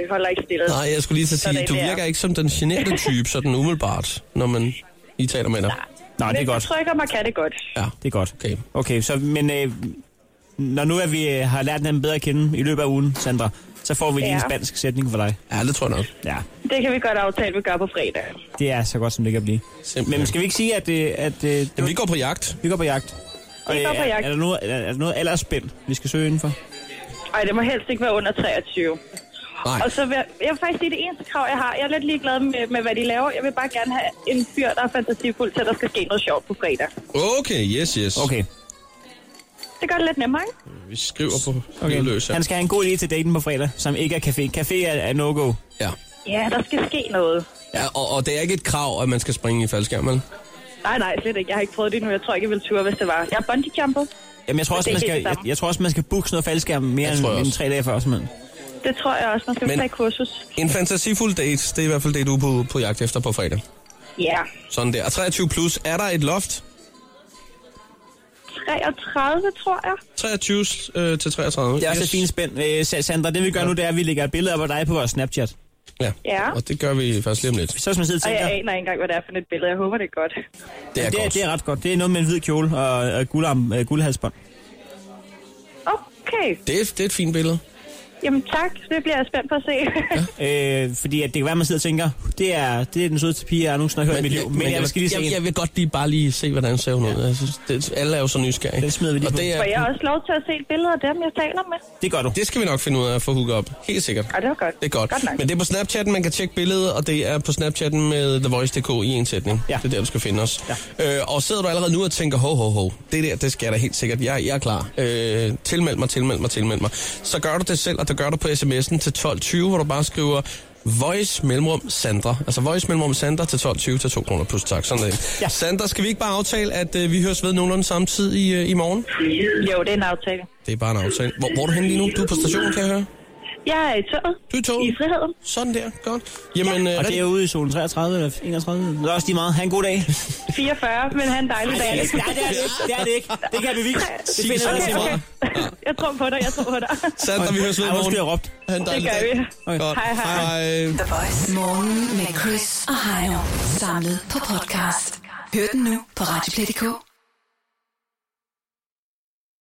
S12: øh, holder ikke stille.
S4: Nej, jeg skulle lige så sige,
S12: Sådan
S4: du
S12: der.
S4: virker ikke som den generte type, sådan umiddelbart, når man I taler med dig.
S5: Nå, det er
S12: Hvis
S5: godt.
S12: du trykker mig, kan det godt.
S4: Ja,
S5: Det er godt.
S4: okay.
S5: Okay, så men øh, når nu at vi øh, har lært den bedre at kende i løbet af ugen, Sandra, så får vi lige en
S12: Ja.
S5: spansk sætning for dig.
S4: Ja, det tror jeg nok.
S5: Ja,
S12: Det kan vi godt aftale, vi gør på fredag.
S5: det er så godt, som det kan blive.
S4: Simpelthen.
S5: Men skal vi ikke sige, at, øh, at øh,
S4: Jamen, vi går på jagt.
S5: vi går på jagt? Og,
S12: Vi går på
S5: er-
S12: jagt.
S5: Er, der noget, er, er der noget aldersspænd, vi skal søge indenfor?
S12: Ej, det må helst ikke være under 23.
S4: Nej.
S12: Og så vil jeg, jeg vil faktisk sige, det eneste krav, jeg har, jeg er lidt ligeglad med, med, hvad de laver. Jeg vil bare gerne have en fyr, der er fantasifuld til, at der skal ske noget sjovt på fredag.
S4: Okay, yes, yes.
S5: Okay.
S12: Det gør det lidt nemmere, ikke?
S4: Vi skriver på
S5: Okay.
S4: løs her.
S5: Han skal have en god idé til daten på fredag, som ikke er café. Café er, er no-go.
S4: Ja.
S12: Ja, der skal ske noget.
S4: ja og, og det er ikke et krav, at man skal springe i faldskærm, vel?
S12: Nej, nej, slet ikke. Jeg har ikke prøvet det endnu. Jeg tror ikke, jeg ville ture, hvis det var. Jeg er bungee jumpet.
S5: Jamen, jeg tror, også,
S12: Det er
S5: man skal, jeg, jeg tror også, man skal booke sådan noget faldskærm mere end, end tre dage før, simpelthen.
S12: Det tror jeg også. Man skal
S4: Men-
S12: tage kursus.
S4: En fantasifuld date, det er i hvert fald det, du er på, på jagt efter på fredag.
S12: Ja.
S4: Sådan der. Og 23 plus, er der et loft?
S12: 33, tror jeg.
S4: 23 øh, til 33.
S5: Det er også et fint spænd. Øh, Sandra, det vi gør nu, det er, at vi lægger et billede op af dig på vores Snapchat.
S4: Ja.
S12: Ja.
S4: Og det gør vi først lige om lidt.
S5: Så hvis man sidder og
S12: Og jeg
S5: tænker,
S12: aner ikke engang, hvad det er for et billede. Jeg håber, det er godt.
S4: Det er
S5: det, er,
S4: godt.
S5: det er ret godt. Det er noget med en hvid kjole og, og guldarm, øh, guldhalsbånd.
S12: Okay.
S4: Det er, det er et fint billede.
S12: Jamen tak. Det bliver jeg spændt på at se. *laughs*
S5: Øh, fordi at det kan være, at man sidder og tænker, det er, det er den sødeste pige, jeg nogensinde har hørt i mit liv. Men, jeg, skal lige se
S4: jeg, jeg vil godt lige bare lige se, hvordan ser hun ud. Jeg synes, det, alle er jo så nysgerrige.
S5: Det smider vi lige
S4: og
S5: på.
S4: det,
S12: Får jeg
S4: er,
S12: også lov til at se et billede af dem, jeg taler med?
S5: Det gør du.
S4: det skal vi nok finde ud af at få hooket op. Helt sikkert.
S12: Ja, det var godt.
S4: Det er godt.
S12: Godt nok.
S4: Men det er på Snapchatten, man kan tjekke billedet, og det er på Snapchatten med TheVoice.dk i en sætning.
S5: Ja.
S4: Det er der, du skal finde os. Ja. Øh, og sidder du allerede nu og tænker, ho, ho, ho, det der, det skal jeg da helt sikkert. Jeg, jeg er klar. Øh, tilmeld mig, tilmeld mig, tilmeld mig. Så gør du det selv, og det gør du på sms'en til 12.20, hvor du bare skriver Voice mellemrum Sandra. Altså Voice mellemrum Sandra til 12.20 til 2 kroner plus tak. Sådan det.
S5: Ja.
S4: Sandra, skal vi ikke bare aftale, at øh, vi høres ved nogenlunde samme tid i, øh, i morgen?
S12: Jo, det er en aftale.
S4: Det er bare en aftale. Hvor, hvor er du henne lige nu? Du er på stationen, kan jeg høre?
S12: Jeg er i toget.
S4: Du er i toget?
S12: I friheden.
S4: Sådan der, godt. Jamen, øh,
S5: Og det er ude i zone 33 eller 31. Det er også lige meget. Ha' en god dag. *laughs*
S12: 44, men han en dejlig
S5: det er
S12: dag.
S5: det ikke. Nej, det er det ikke. Det er det ikke. Det kan jeg bevise. Det finder okay,
S4: mig.
S12: Jeg tror på dig, jeg tror på dig. *laughs*
S4: Sandra, vi høres ved i
S5: Ej, undskyld, jeg
S4: morgen.
S5: råbte.
S4: Ha' en
S12: Det
S4: dejlig
S12: gør
S4: dag.
S12: vi.
S4: Godt.
S12: Hej, hej.
S4: hej.
S3: The Voice. Morgen med Chris og Heino. Samlet på podcast. Hør den nu på Radioplay.dk